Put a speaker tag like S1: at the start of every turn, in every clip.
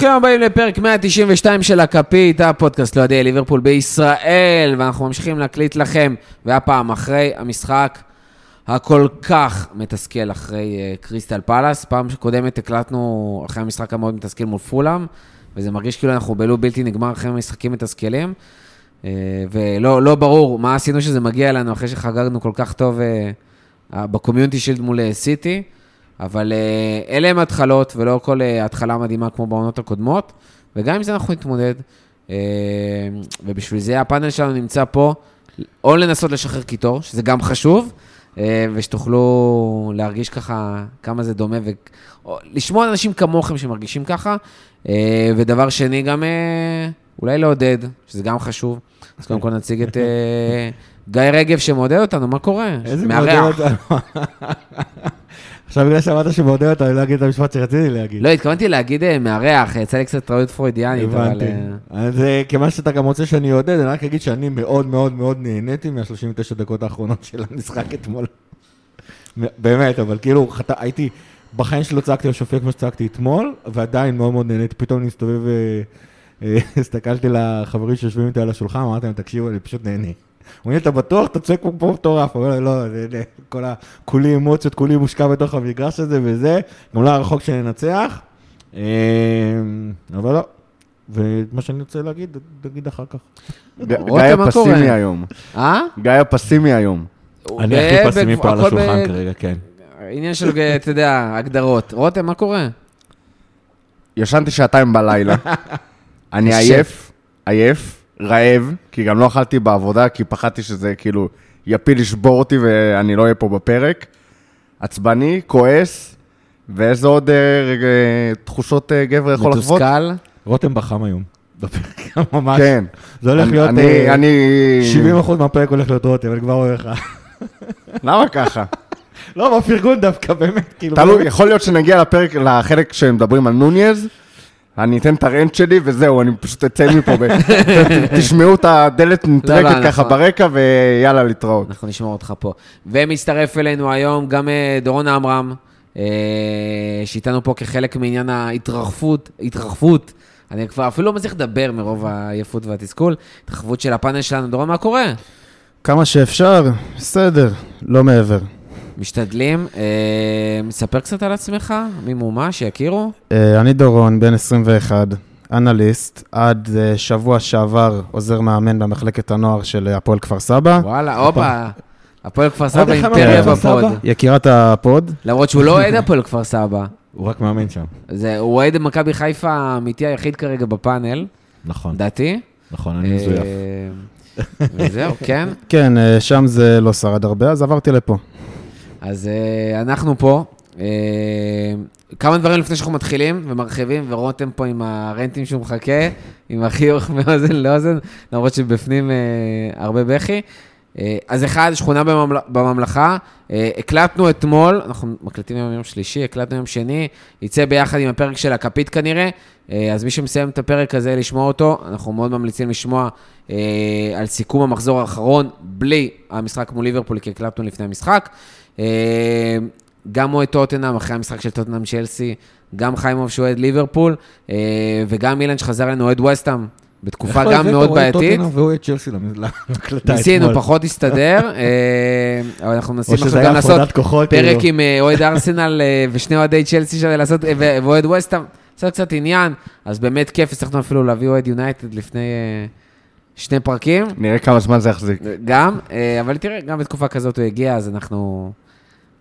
S1: ברוכים הבאים לפרק 192 של הכפית, הפודקאסט לאוהדי ליברפול בישראל, ואנחנו ממשיכים להקליט לכם, והפעם אחרי המשחק הכל כך מתסכל אחרי uh, קריסטל פלאס. פעם קודמת הקלטנו אחרי המשחק המאוד מתסכל מול פולאם, וזה מרגיש כאילו אנחנו בלופ בלתי נגמר אחרי משחקים מתסכלים, uh, ולא לא ברור מה עשינו שזה מגיע אלינו אחרי שחגגנו כל כך טוב uh, בקומיונטי שילד מול סיטי. Uh, אבל uh, אלה הם התחלות, ולא כל uh, התחלה מדהימה כמו בעונות הקודמות, וגם עם זה אנחנו נתמודד. Uh, ובשביל זה הפאנל שלנו נמצא פה, או לנסות לשחרר קיטור, שזה גם חשוב, ושתוכלו להרגיש ככה כמה זה דומה, ולשמוע אנשים כמוכם שמרגישים ככה. ודבר שני, גם אולי לעודד, שזה גם חשוב. אז קודם כל נציג את גיא רגב שמעודד אותנו, מה קורה?
S2: איזה מעודד אותנו? עכשיו בגלל שאמרת שמעודד אותה, אני לא אגיד את המשפט שרציתי להגיד.
S1: לא, התכוונתי להגיד אה, מארח, יצא לי קצת טעות פרוידיאנית, אבל...
S2: הבנתי. אז אה, כיוון שאתה גם רוצה שאני אעודד, אני רק אגיד שאני מאוד מאוד מאוד נהניתי מה-39 דקות האחרונות של המשחק אתמול. באמת, אבל כאילו, הייתי, בחיים שלי לא צעקתי על שופט כמו שצעקתי אתמול, ועדיין מאוד מאוד נהניתי. פתאום אני מסתובב, אה, הסתכלתי לחברים שיושבים איתי על השולחן, אמרתי להם, תקשיבו, אני פשוט נהנה. הוא אומר, אתה בטוח? אתה צועק פה מטורף. הוא אומר, לא, זה כל ה... כולי אמוציות, כולי מושקע בתוך המגרש הזה וזה, גם לא רחוק שננצח. אמ, אבל לא. ומה שאני רוצה להגיד, תגיד אחר כך.
S3: גיא הפסימי היום.
S1: אה?
S3: גיא הפסימי היום.
S2: אני הכי פסימי פה על השולחן כרגע, כן.
S1: עניין של, אתה יודע, הגדרות. רותם, מה קורה?
S3: ישנתי שעתיים בלילה. אני עייף, עייף. רעב, כי גם לא אכלתי בעבודה, כי פחדתי שזה כאילו יפיל לשבור אותי ואני לא אהיה פה בפרק. עצבני, כועס, ואיזה עוד אה, רגע, תחושות אה, גבר יכול לחוות?
S1: מתוסכל?
S2: רותם בחם היום. בפרק, ממש.
S3: כן.
S2: זה הולך
S3: אני-
S2: להיות,
S3: אני,
S2: אה,
S3: אני...
S2: 70% מהפרק הולך להיות רותם, אני כבר אומר לך.
S3: למה ככה?
S2: לא, בפרגון דווקא, באמת, כאילו.
S3: תלוי, יכול להיות שנגיע לפרק, לחלק שמדברים על נוניז, אני אתן את הרנט שלי וזהו, אני פשוט אצא מפה, ו- תשמעו את הדלת נטרקת
S1: לא,
S3: ככה
S1: נכון.
S3: ברקע, ויאללה, להתראות.
S1: אנחנו נשמור אותך פה. ומצטרף אלינו היום גם אה, דורון עמרם, אה, שאיתנו פה כחלק מעניין ההתרחבות, התרחבות. אני כבר אפילו לא מצליח לדבר מרוב העייפות והתסכול. התרחבות של הפאנל שלנו. דורון, מה קורה?
S4: כמה שאפשר, בסדר, לא מעבר.
S1: משתדלים. אה, מספר קצת על עצמך, מי מומה, שיכירו.
S4: אה, אני דורון, בן 21, אנליסט, עד אה, שבוע שעבר עוזר מאמן במחלקת הנוער של הפועל כפר סבא.
S1: וואלה, הופה. הפועל כפר סבא אימפריה ב
S2: pod.
S4: יקירת ה pod,
S1: למרות שהוא לא אוהד הפועל כפר סבא.
S2: הוא רק מאמן שם.
S1: זה- הוא אוהד מכבי חיפה האמיתי היחיד כרגע בפאנל,
S2: נכון,
S1: לדעתי.
S2: נכון, אני מזויף.
S1: וזהו, כן.
S4: כן, שם זה לא שרד הרבה, אז עברתי לפה.
S1: אז אה, אנחנו פה. אה, כמה דברים לפני שאנחנו מתחילים ומרחיבים, ורותם פה עם הרנטים שהוא מחכה, עם החיוך מאוזן לאוזן, למרות שבפנים אה, הרבה בכי. אה, אז אחד, שכונה בממל... בממלכה, אה, הקלטנו אתמול, אנחנו מקליטים היום יום שלישי, הקלטנו יום שני, יצא ביחד עם הפרק של הכפית כנראה, אה, אז מי שמסיים את הפרק הזה, לשמוע אותו, אנחנו מאוד ממליצים לשמוע על סיכום המחזור האחרון, בלי המשחק מול ליברפול, כי הקלטנו לפני המשחק. אה, גם אוהד טוטנאם, אחרי המשחק של טוטנאם צ'לסי, גם חיימוב שאוהד ליברפול, אה, וגם אילן שחזר אלינו אוהד וסטאם, בתקופה גם מאוד בעייתית.
S2: והוא אוהד צ'לסי להקלטה אתמול.
S1: ניסינו, פחות הסתדר, אה, אבל אנחנו מנסים עכשיו גם לעשות. פרק
S2: כאילו.
S1: עם אה, אוהד ארסנל אה, ושני אוהדי צ'לסי שווה לעשות, אה, ואוהד וסטאם, לעשות קצת עניין, אז באמת כיף, הצלחנו אפילו להביא אוהד יונייטד לפני שני פרקים,
S3: נראה כמה זמן זה יחזיק.
S1: גם, אבל תראה, גם בתקופה כזאת הוא הגיע, אז אנחנו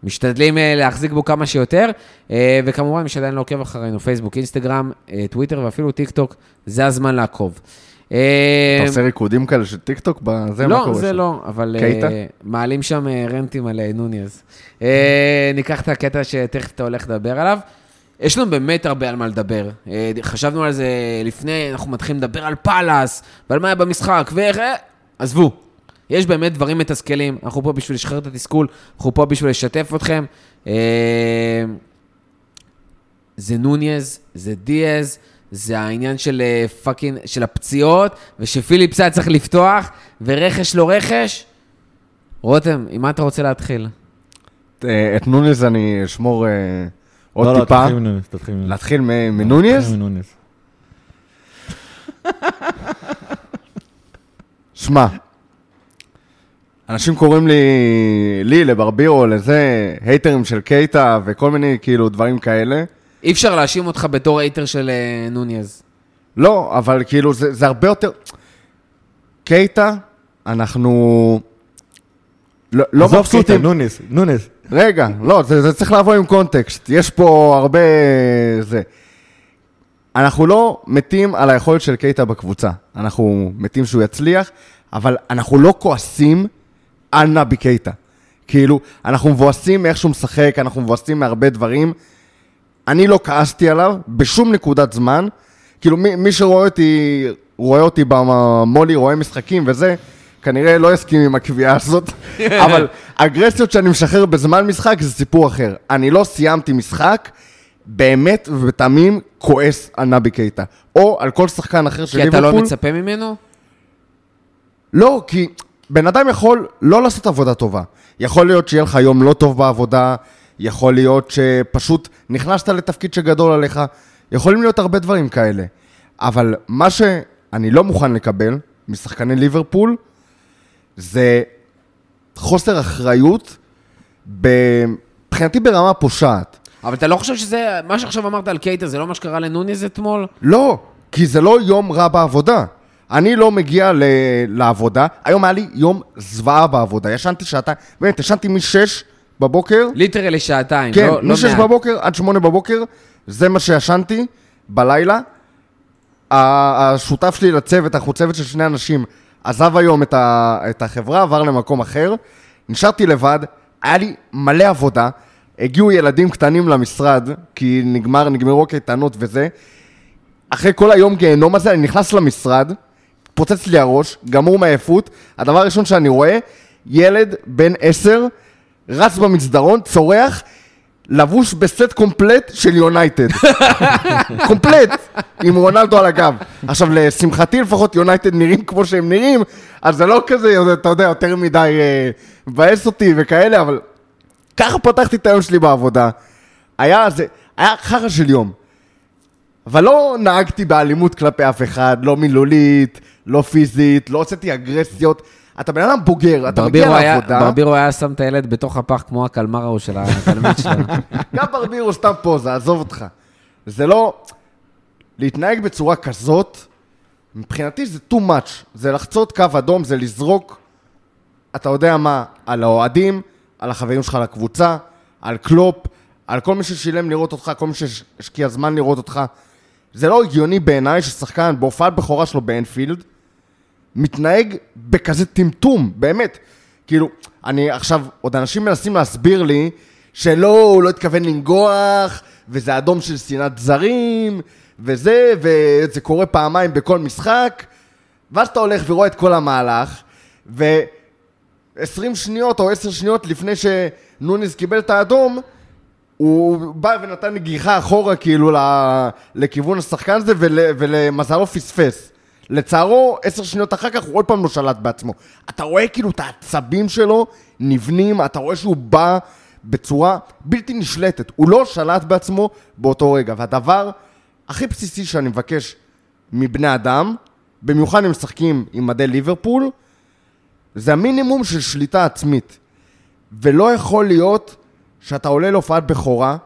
S1: משתדלים אה, להחזיק בו כמה שיותר, אה, וכמובן, מי שעדיין לא עוקב אחרינו, פייסבוק, אינסטגרם, אה, טוויטר ואפילו טיק טוק, זה הזמן לעקוב.
S3: אתה עושה ריקודים כאלה של טיקטוק? בזה מה
S1: לא,
S3: קורה
S1: זה
S3: שם?
S1: לא, אבל
S3: קייטה?
S1: אה, מעלים שם רנטים על. אה, ניקח את הקטע שתכף אתה הולך לדבר עליו. יש לנו באמת הרבה על מה לדבר. חשבנו על זה לפני, אנחנו מתחילים לדבר על פאלאס, ועל מה היה במשחק, ואיך... עזבו. יש באמת דברים מתסכלים, אנחנו פה בשביל לשחרר את התסכול, אנחנו פה בשביל לשתף אתכם. אה, זה נוניז, זה דיאז, זה העניין של אה, fucking, של הפציעות, ושפיליפס היה צריך לפתוח, ורכש לא רכש. רותם, עם מה אתה רוצה להתחיל?
S3: אה, את נוניז אני אשמור עוד
S2: לא, לא,
S3: טיפה.
S2: תתחיל מנונס, תתחיל מנונס.
S3: להתחיל מנוניז? שמע, אנשים קוראים לי, לי, לברבירו, לזה, הייטרים של קייטה וכל מיני כאילו דברים כאלה.
S1: אי אפשר להאשים אותך בתור hater של אה, נוניז.
S3: לא, אבל כאילו זה, זה הרבה יותר... קייטה, אנחנו... לא, לא
S2: עזוב קייטה,
S3: מבסוטים.
S2: נונס, נונס.
S3: רגע, לא, זה, זה צריך לבוא עם קונטקסט. יש פה הרבה... זה. אנחנו לא מתים על היכולת של קייטה בקבוצה. אנחנו מתים שהוא יצליח, אבל אנחנו לא כועסים על נבי קייטה. כאילו, אנחנו מבואסים מאיך שהוא משחק, אנחנו מבואסים מהרבה דברים. אני לא כעסתי עליו בשום נקודת זמן. כאילו, מי, מי שרואה אותי, רואה אותי במולי, רואה משחקים וזה, כנראה לא יסכים עם הקביעה הזאת, אבל אגרסיות שאני משחרר בזמן משחק זה סיפור אחר. אני לא סיימתי משחק, באמת ובתמים כועס על נבי קייטה. או על כל שחקן אחר של
S1: כי אתה
S3: ליברפול.
S1: לא מצפה ממנו?
S3: לא, כי בן אדם יכול לא לעשות עבודה טובה. יכול להיות שיהיה לך יום לא טוב בעבודה, יכול להיות שפשוט נכנסת לתפקיד שגדול עליך, יכולים להיות הרבה דברים כאלה. אבל מה שאני לא מוכן לקבל משחקני ליברפול, זה חוסר אחריות, מבחינתי ברמה פושעת.
S1: אבל אתה לא חושב שזה, מה שעכשיו אמרת על קייטר, זה לא מה שקרה לנוניז אתמול?
S3: לא, כי זה לא יום רע בעבודה. אני לא מגיע ל- לעבודה, היום היה לי יום זוועה בעבודה, ישנתי שעתיים, באמת, ישנתי מ-6 בבוקר,
S1: ליטרלי שעתיים,
S3: כן,
S1: לא, לא
S3: מ-6
S1: מעט.
S3: בבוקר עד 8 בבוקר, זה מה שישנתי בלילה. השותף שלי לצוות, אנחנו צוות של שני אנשים, עזב היום את, ה- את החברה, עבר למקום אחר, נשארתי לבד, היה לי מלא עבודה, הגיעו ילדים קטנים למשרד, כי נגמר, נגמרו הקייטנות וזה. אחרי כל היום גיהנום הזה, אני נכנס למשרד, פוצץ לי הראש, גמור מעייפות, הדבר הראשון שאני רואה, ילד בן עשר, רץ במסדרון, צורח, לבוש בסט קומפלט של יונייטד. קומפלט, עם רונלדו על הגב. עכשיו, לשמחתי לפחות יונייטד נראים כמו שהם נראים, אז זה לא כזה, אתה יודע, יותר מדי אה, מבאס אותי וכאלה, אבל ככה פתחתי את היום שלי בעבודה. היה, זה, היה חרא של יום. אבל לא נהגתי באלימות כלפי אף אחד, לא מילולית, לא פיזית, לא הוצאתי אגרסיות. אתה בן אדם בוגר, אתה מגיע
S1: היה,
S3: לעבודה.
S1: ברבירו היה שם את הילד בתוך הפח כמו הקלמר ההוא של התלמיד שלו.
S3: גם ברבירו סתם פוזה, עזוב אותך. זה לא... להתנהג בצורה כזאת, מבחינתי זה too much. זה לחצות קו אדום, זה לזרוק, אתה יודע מה, על האוהדים, על החברים שלך לקבוצה, על קלופ, על כל מי ששילם לראות אותך, כל מי שהשקיע זמן לראות אותך. זה לא הגיוני בעיניי ששחקן בהופעת בכורה שלו באנפילד, מתנהג בכזה טמטום, באמת. כאילו, אני עכשיו, עוד אנשים מנסים להסביר לי שלא, הוא לא התכוון לנגוח, וזה אדום של שנאת זרים, וזה, וזה קורה פעמיים בכל משחק, ואז אתה הולך ורואה את כל המהלך, ו-20 שניות או 10 שניות לפני שנוניס קיבל את האדום, הוא בא ונתן נגיחה אחורה כאילו לכיוון השחקן הזה ול, ולמזלו פספס. לצערו, עשר שניות אחר כך הוא עוד פעם לא שלט בעצמו. אתה רואה כאילו את העצבים שלו נבנים, אתה רואה שהוא בא בצורה בלתי נשלטת. הוא לא שלט בעצמו באותו רגע. והדבר הכי בסיסי שאני מבקש מבני אדם, במיוחד אם משחקים עם מדי ליברפול, זה המינימום של שליטה עצמית. ולא יכול להיות שאתה עולה להופעת בכורה,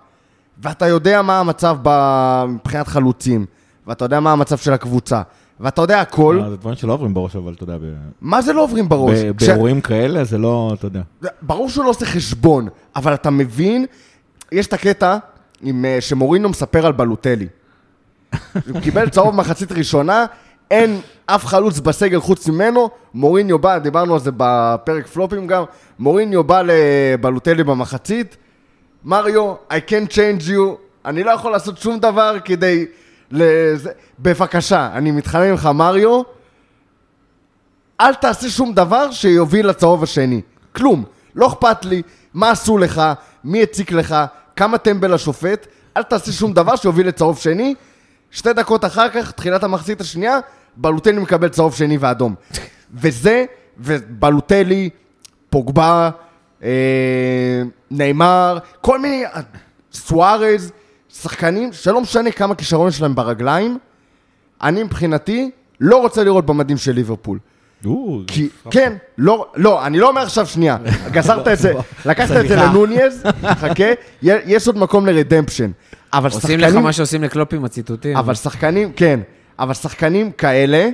S3: ואתה יודע מה המצב ב- מבחינת חלוצים, ואתה יודע מה המצב של הקבוצה, ואתה יודע הכל,
S2: אה, זה דברים שלא עוברים בראש, אבל אתה יודע, ב-
S3: מה זה לא עוברים בראש?
S2: ב-
S3: כש-
S2: באירועים כאלה זה לא, אתה יודע.
S3: ברור שהוא לא עושה חשבון, אבל אתה מבין, יש את הקטע עם, אה, שמורינו מספר על בלוטלי. הוא קיבל צהוב מחצית ראשונה, אין אף חלוץ בסגל חוץ ממנו, מוריניו בא, דיברנו על זה בפרק פלופים גם, מוריניו בא לבלוטלי במחצית, מריו, I can change you, אני לא יכול לעשות שום דבר כדי... לזה... בבקשה, אני מתחנן ממך, מריו, אל תעשה שום דבר שיוביל לצהוב השני. כלום. לא אכפת לי מה עשו לך, מי הציק לך, כמה טמבל השופט, אל תעשה שום דבר שיוביל לצהוב שני. שתי דקות אחר כך, תחילת המחצית השנייה, בלוטלי מקבל צהוב שני ואדום. וזה, ובלוטלי, פוגבה, אה, נאמר, כל מיני... סוארז, שחקנים שלא משנה כמה כישרון יש להם ברגליים, אני מבחינתי לא רוצה לראות במדים של ליברפול. כי, כן, לא, לא, אני לא אומר עכשיו שנייה, גזרת את זה, לקחת את זה. לנוניז, חכה, יש עוד מקום לרדמפשן. אבל
S1: עושים לך
S3: שחקנים,
S1: מה שעושים לקלופ עם הציטוטים.
S3: אבל שחקנים, כן, אבל שחקנים כאלה,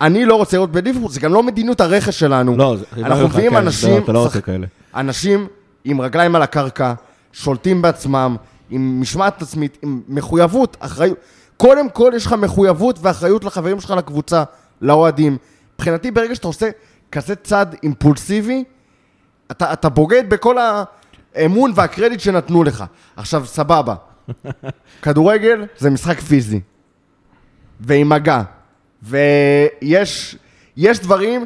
S3: אני לא רוצה לראות בליברפול, זה גם לא מדיניות הרכש שלנו.
S2: לא, זה-
S3: אנחנו מביאים
S2: כן,
S3: אנשים,
S2: אתה לא רוצה כאלה.
S3: אנשים עם רגליים על הקרקע, שולטים בעצמם, עם משמעת עצמית, עם מחויבות, אחריות. קודם כל יש לך מחויבות ואחריות לחברים שלך לקבוצה, לאוהדים. מבחינתי, ברגע שאתה עושה כזה צעד אימפולסיבי, אתה, אתה בוגד בכל האמון והקרדיט שנתנו לך. עכשיו, סבבה. כדורגל זה משחק פיזי. ועם מגע. ויש יש דברים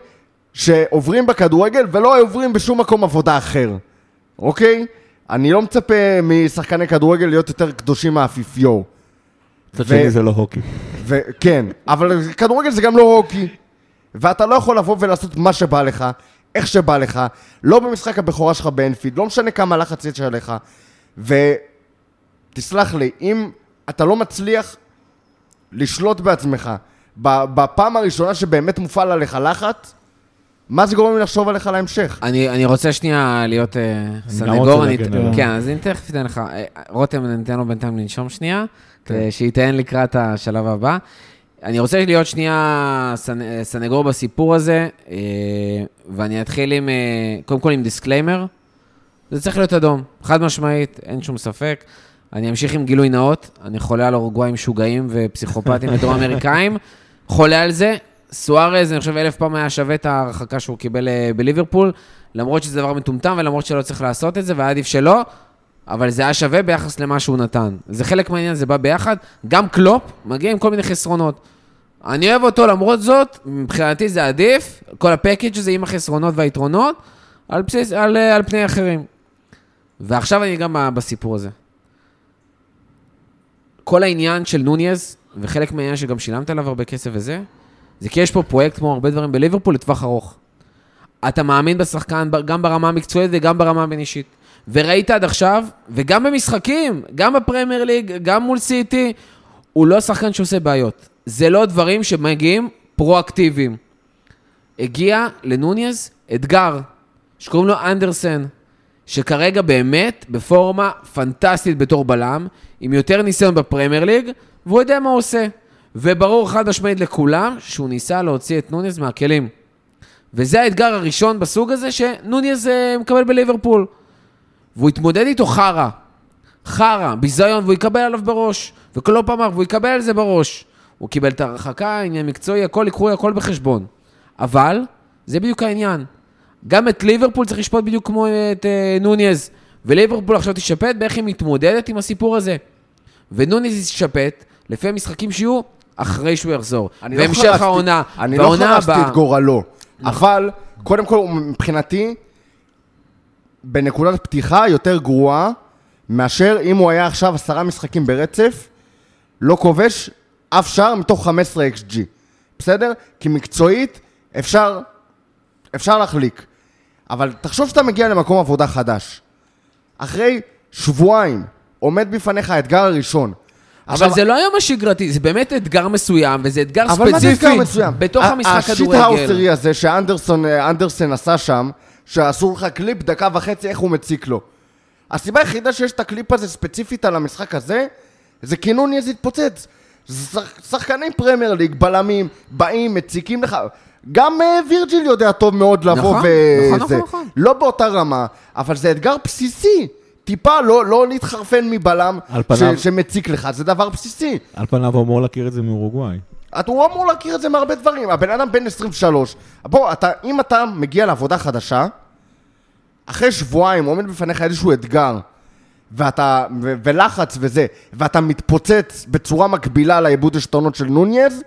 S3: שעוברים בכדורגל ולא עוברים בשום מקום עבודה אחר, אוקיי? אני לא מצפה משחקני כדורגל להיות יותר קדושים מהאפיפיור.
S2: מצד שני זה לא הוקי.
S3: וכן, אבל כדורגל זה גם לא הוקי. ואתה לא יכול לבוא ולעשות מה שבא לך, איך שבא לך, לא במשחק הבכורה שלך באנפיד, לא משנה כמה לחץ יש עליך. ותסלח לי, אם אתה לא מצליח לשלוט בעצמך בפעם הראשונה שבאמת מופעל עליך לחץ, מה זה גורם לי לחשוב עליך להמשך?
S1: אני, אני רוצה שנייה להיות אה,
S2: גם
S1: סנגור. אני,
S2: עליו.
S1: כן, אז אני תכף אתן לך. אה, רותם, ניתן לו בינתיים לנשום שנייה,
S3: כן.
S1: כדי שייתן לקראת השלב הבא. אני רוצה להיות שנייה סנ, אה, סנגור בסיפור הזה, אה, ואני אתחיל עם, אה, קודם כל עם disclaimer. זה צריך להיות אדום, חד משמעית, אין שום ספק. אני אמשיך עם גילוי נאות, אני חולה על אורוגוואים משוגעים ופסיכופטים ודרום אמריקאים, חולה על זה. סוארז, אני חושב אלף פעם היה שווה את ההרחקה שהוא קיבל אה, בליברפול, למרות שזה דבר מטומטם ולמרות שלא צריך לעשות את זה, והיה עדיף שלא, אבל זה היה שווה ביחס למה שהוא נתן. זה חלק מהעניין, זה בא ביחד. גם קלופ מגיע עם כל מיני חסרונות. אני אוהב אותו למרות זאת, מבחינתי זה עדיף, כל הפקאג' הזה עם החסרונות והיתרונות, על, בסיס, על, אה, על פני אחרים. ועכשיו אני גם בסיפור הזה. כל העניין של נוניז, וחלק מהעניין שגם שילמת עליו הרבה כסף וזה, זה כי יש פה פרויקט כמו הרבה דברים בליברפול לטווח ארוך. אתה מאמין בשחקן גם ברמה המקצועית וגם ברמה הבין-אישית. וראית עד עכשיו, וגם במשחקים, גם בפרמייר ליג, גם מול סיטי, הוא לא שחקן שעושה בעיות. זה לא דברים שמגיעים פרואקטיביים. הגיע לנוניז אתגר, שקוראים לו אנדרסן, שכרגע באמת בפורמה פנטסטית בתור בלם, עם יותר ניסיון בפרמייר ליג, והוא יודע מה הוא עושה. וברור חד משמעית לכולם שהוא ניסה להוציא את נוניז מהכלים. וזה האתגר הראשון בסוג הזה שנוניז אה, מקבל בליברפול. והוא התמודד איתו חרא. חרא, ביזיון, והוא יקבל עליו בראש. פעם אמר, והוא יקבל על זה בראש. הוא קיבל את ההרחקה, עניין מקצועי, הכל יקחו הכל בחשבון. אבל, זה בדיוק העניין. גם את ליברפול צריך לשפוט בדיוק כמו את אה, נוניז. וליברפול עכשיו תשפט באיך היא מתמודדת עם הסיפור הזה. ונוניז ישפט לפי המשחקים שיהיו אחרי שהוא יחזור.
S3: לא
S1: והמשך
S3: חרשתי-
S1: העונה.
S3: אני לא חרשתי
S1: הבאה.
S3: את גורלו, אבל קודם כל, מבחינתי, בנקודת פתיחה יותר גרועה, מאשר אם הוא היה עכשיו עשרה משחקים ברצף, לא כובש אף שער מתוך 15 XG. בסדר? כי מקצועית אפשר, אפשר להחליק. אבל תחשוב שאתה מגיע למקום עבודה חדש. אחרי שבועיים עומד בפניך האתגר הראשון.
S1: אבל זה לא היום השגרתי, זה באמת אתגר מסוים, וזה אתגר
S3: אבל מה זה
S1: ספציפי
S3: אתגר מסוים?
S1: בתוך המשחק
S3: השיט
S1: כדורגל.
S3: האוסרי הזה שאנדרסון אה, אנדרסן עשה שם, שעשו לך קליפ דקה וחצי איך הוא מציק לו. הסיבה היחידה שיש את הקליפ הזה ספציפית על המשחק הזה, זה כי נוניז התפוצץ. שח- שחקני פרמייר ליג, בלמים, באים, מציקים לך. גם אה, וירג'יל יודע טוב מאוד לבוא
S1: נכון,
S3: וזה.
S1: נכון, נכון, נכון.
S3: לא באותה רמה, אבל זה אתגר בסיסי. טיפה לא, לא להתחרפן מבלם
S2: פניו-
S3: ש, שמציק לך, זה דבר בסיסי.
S2: על פניו הוא אמור להכיר את זה מאורוגוואי.
S3: אתה הוא אמור להכיר את זה מהרבה דברים. הבן אדם בן 23. בוא, אתה, אם אתה מגיע לעבודה חדשה, אחרי שבועיים עומד בפניך איזשהו אתגר, ואתה, ו, ולחץ וזה, ואתה מתפוצץ בצורה מקבילה לעיבוד עשתונות של נוניז,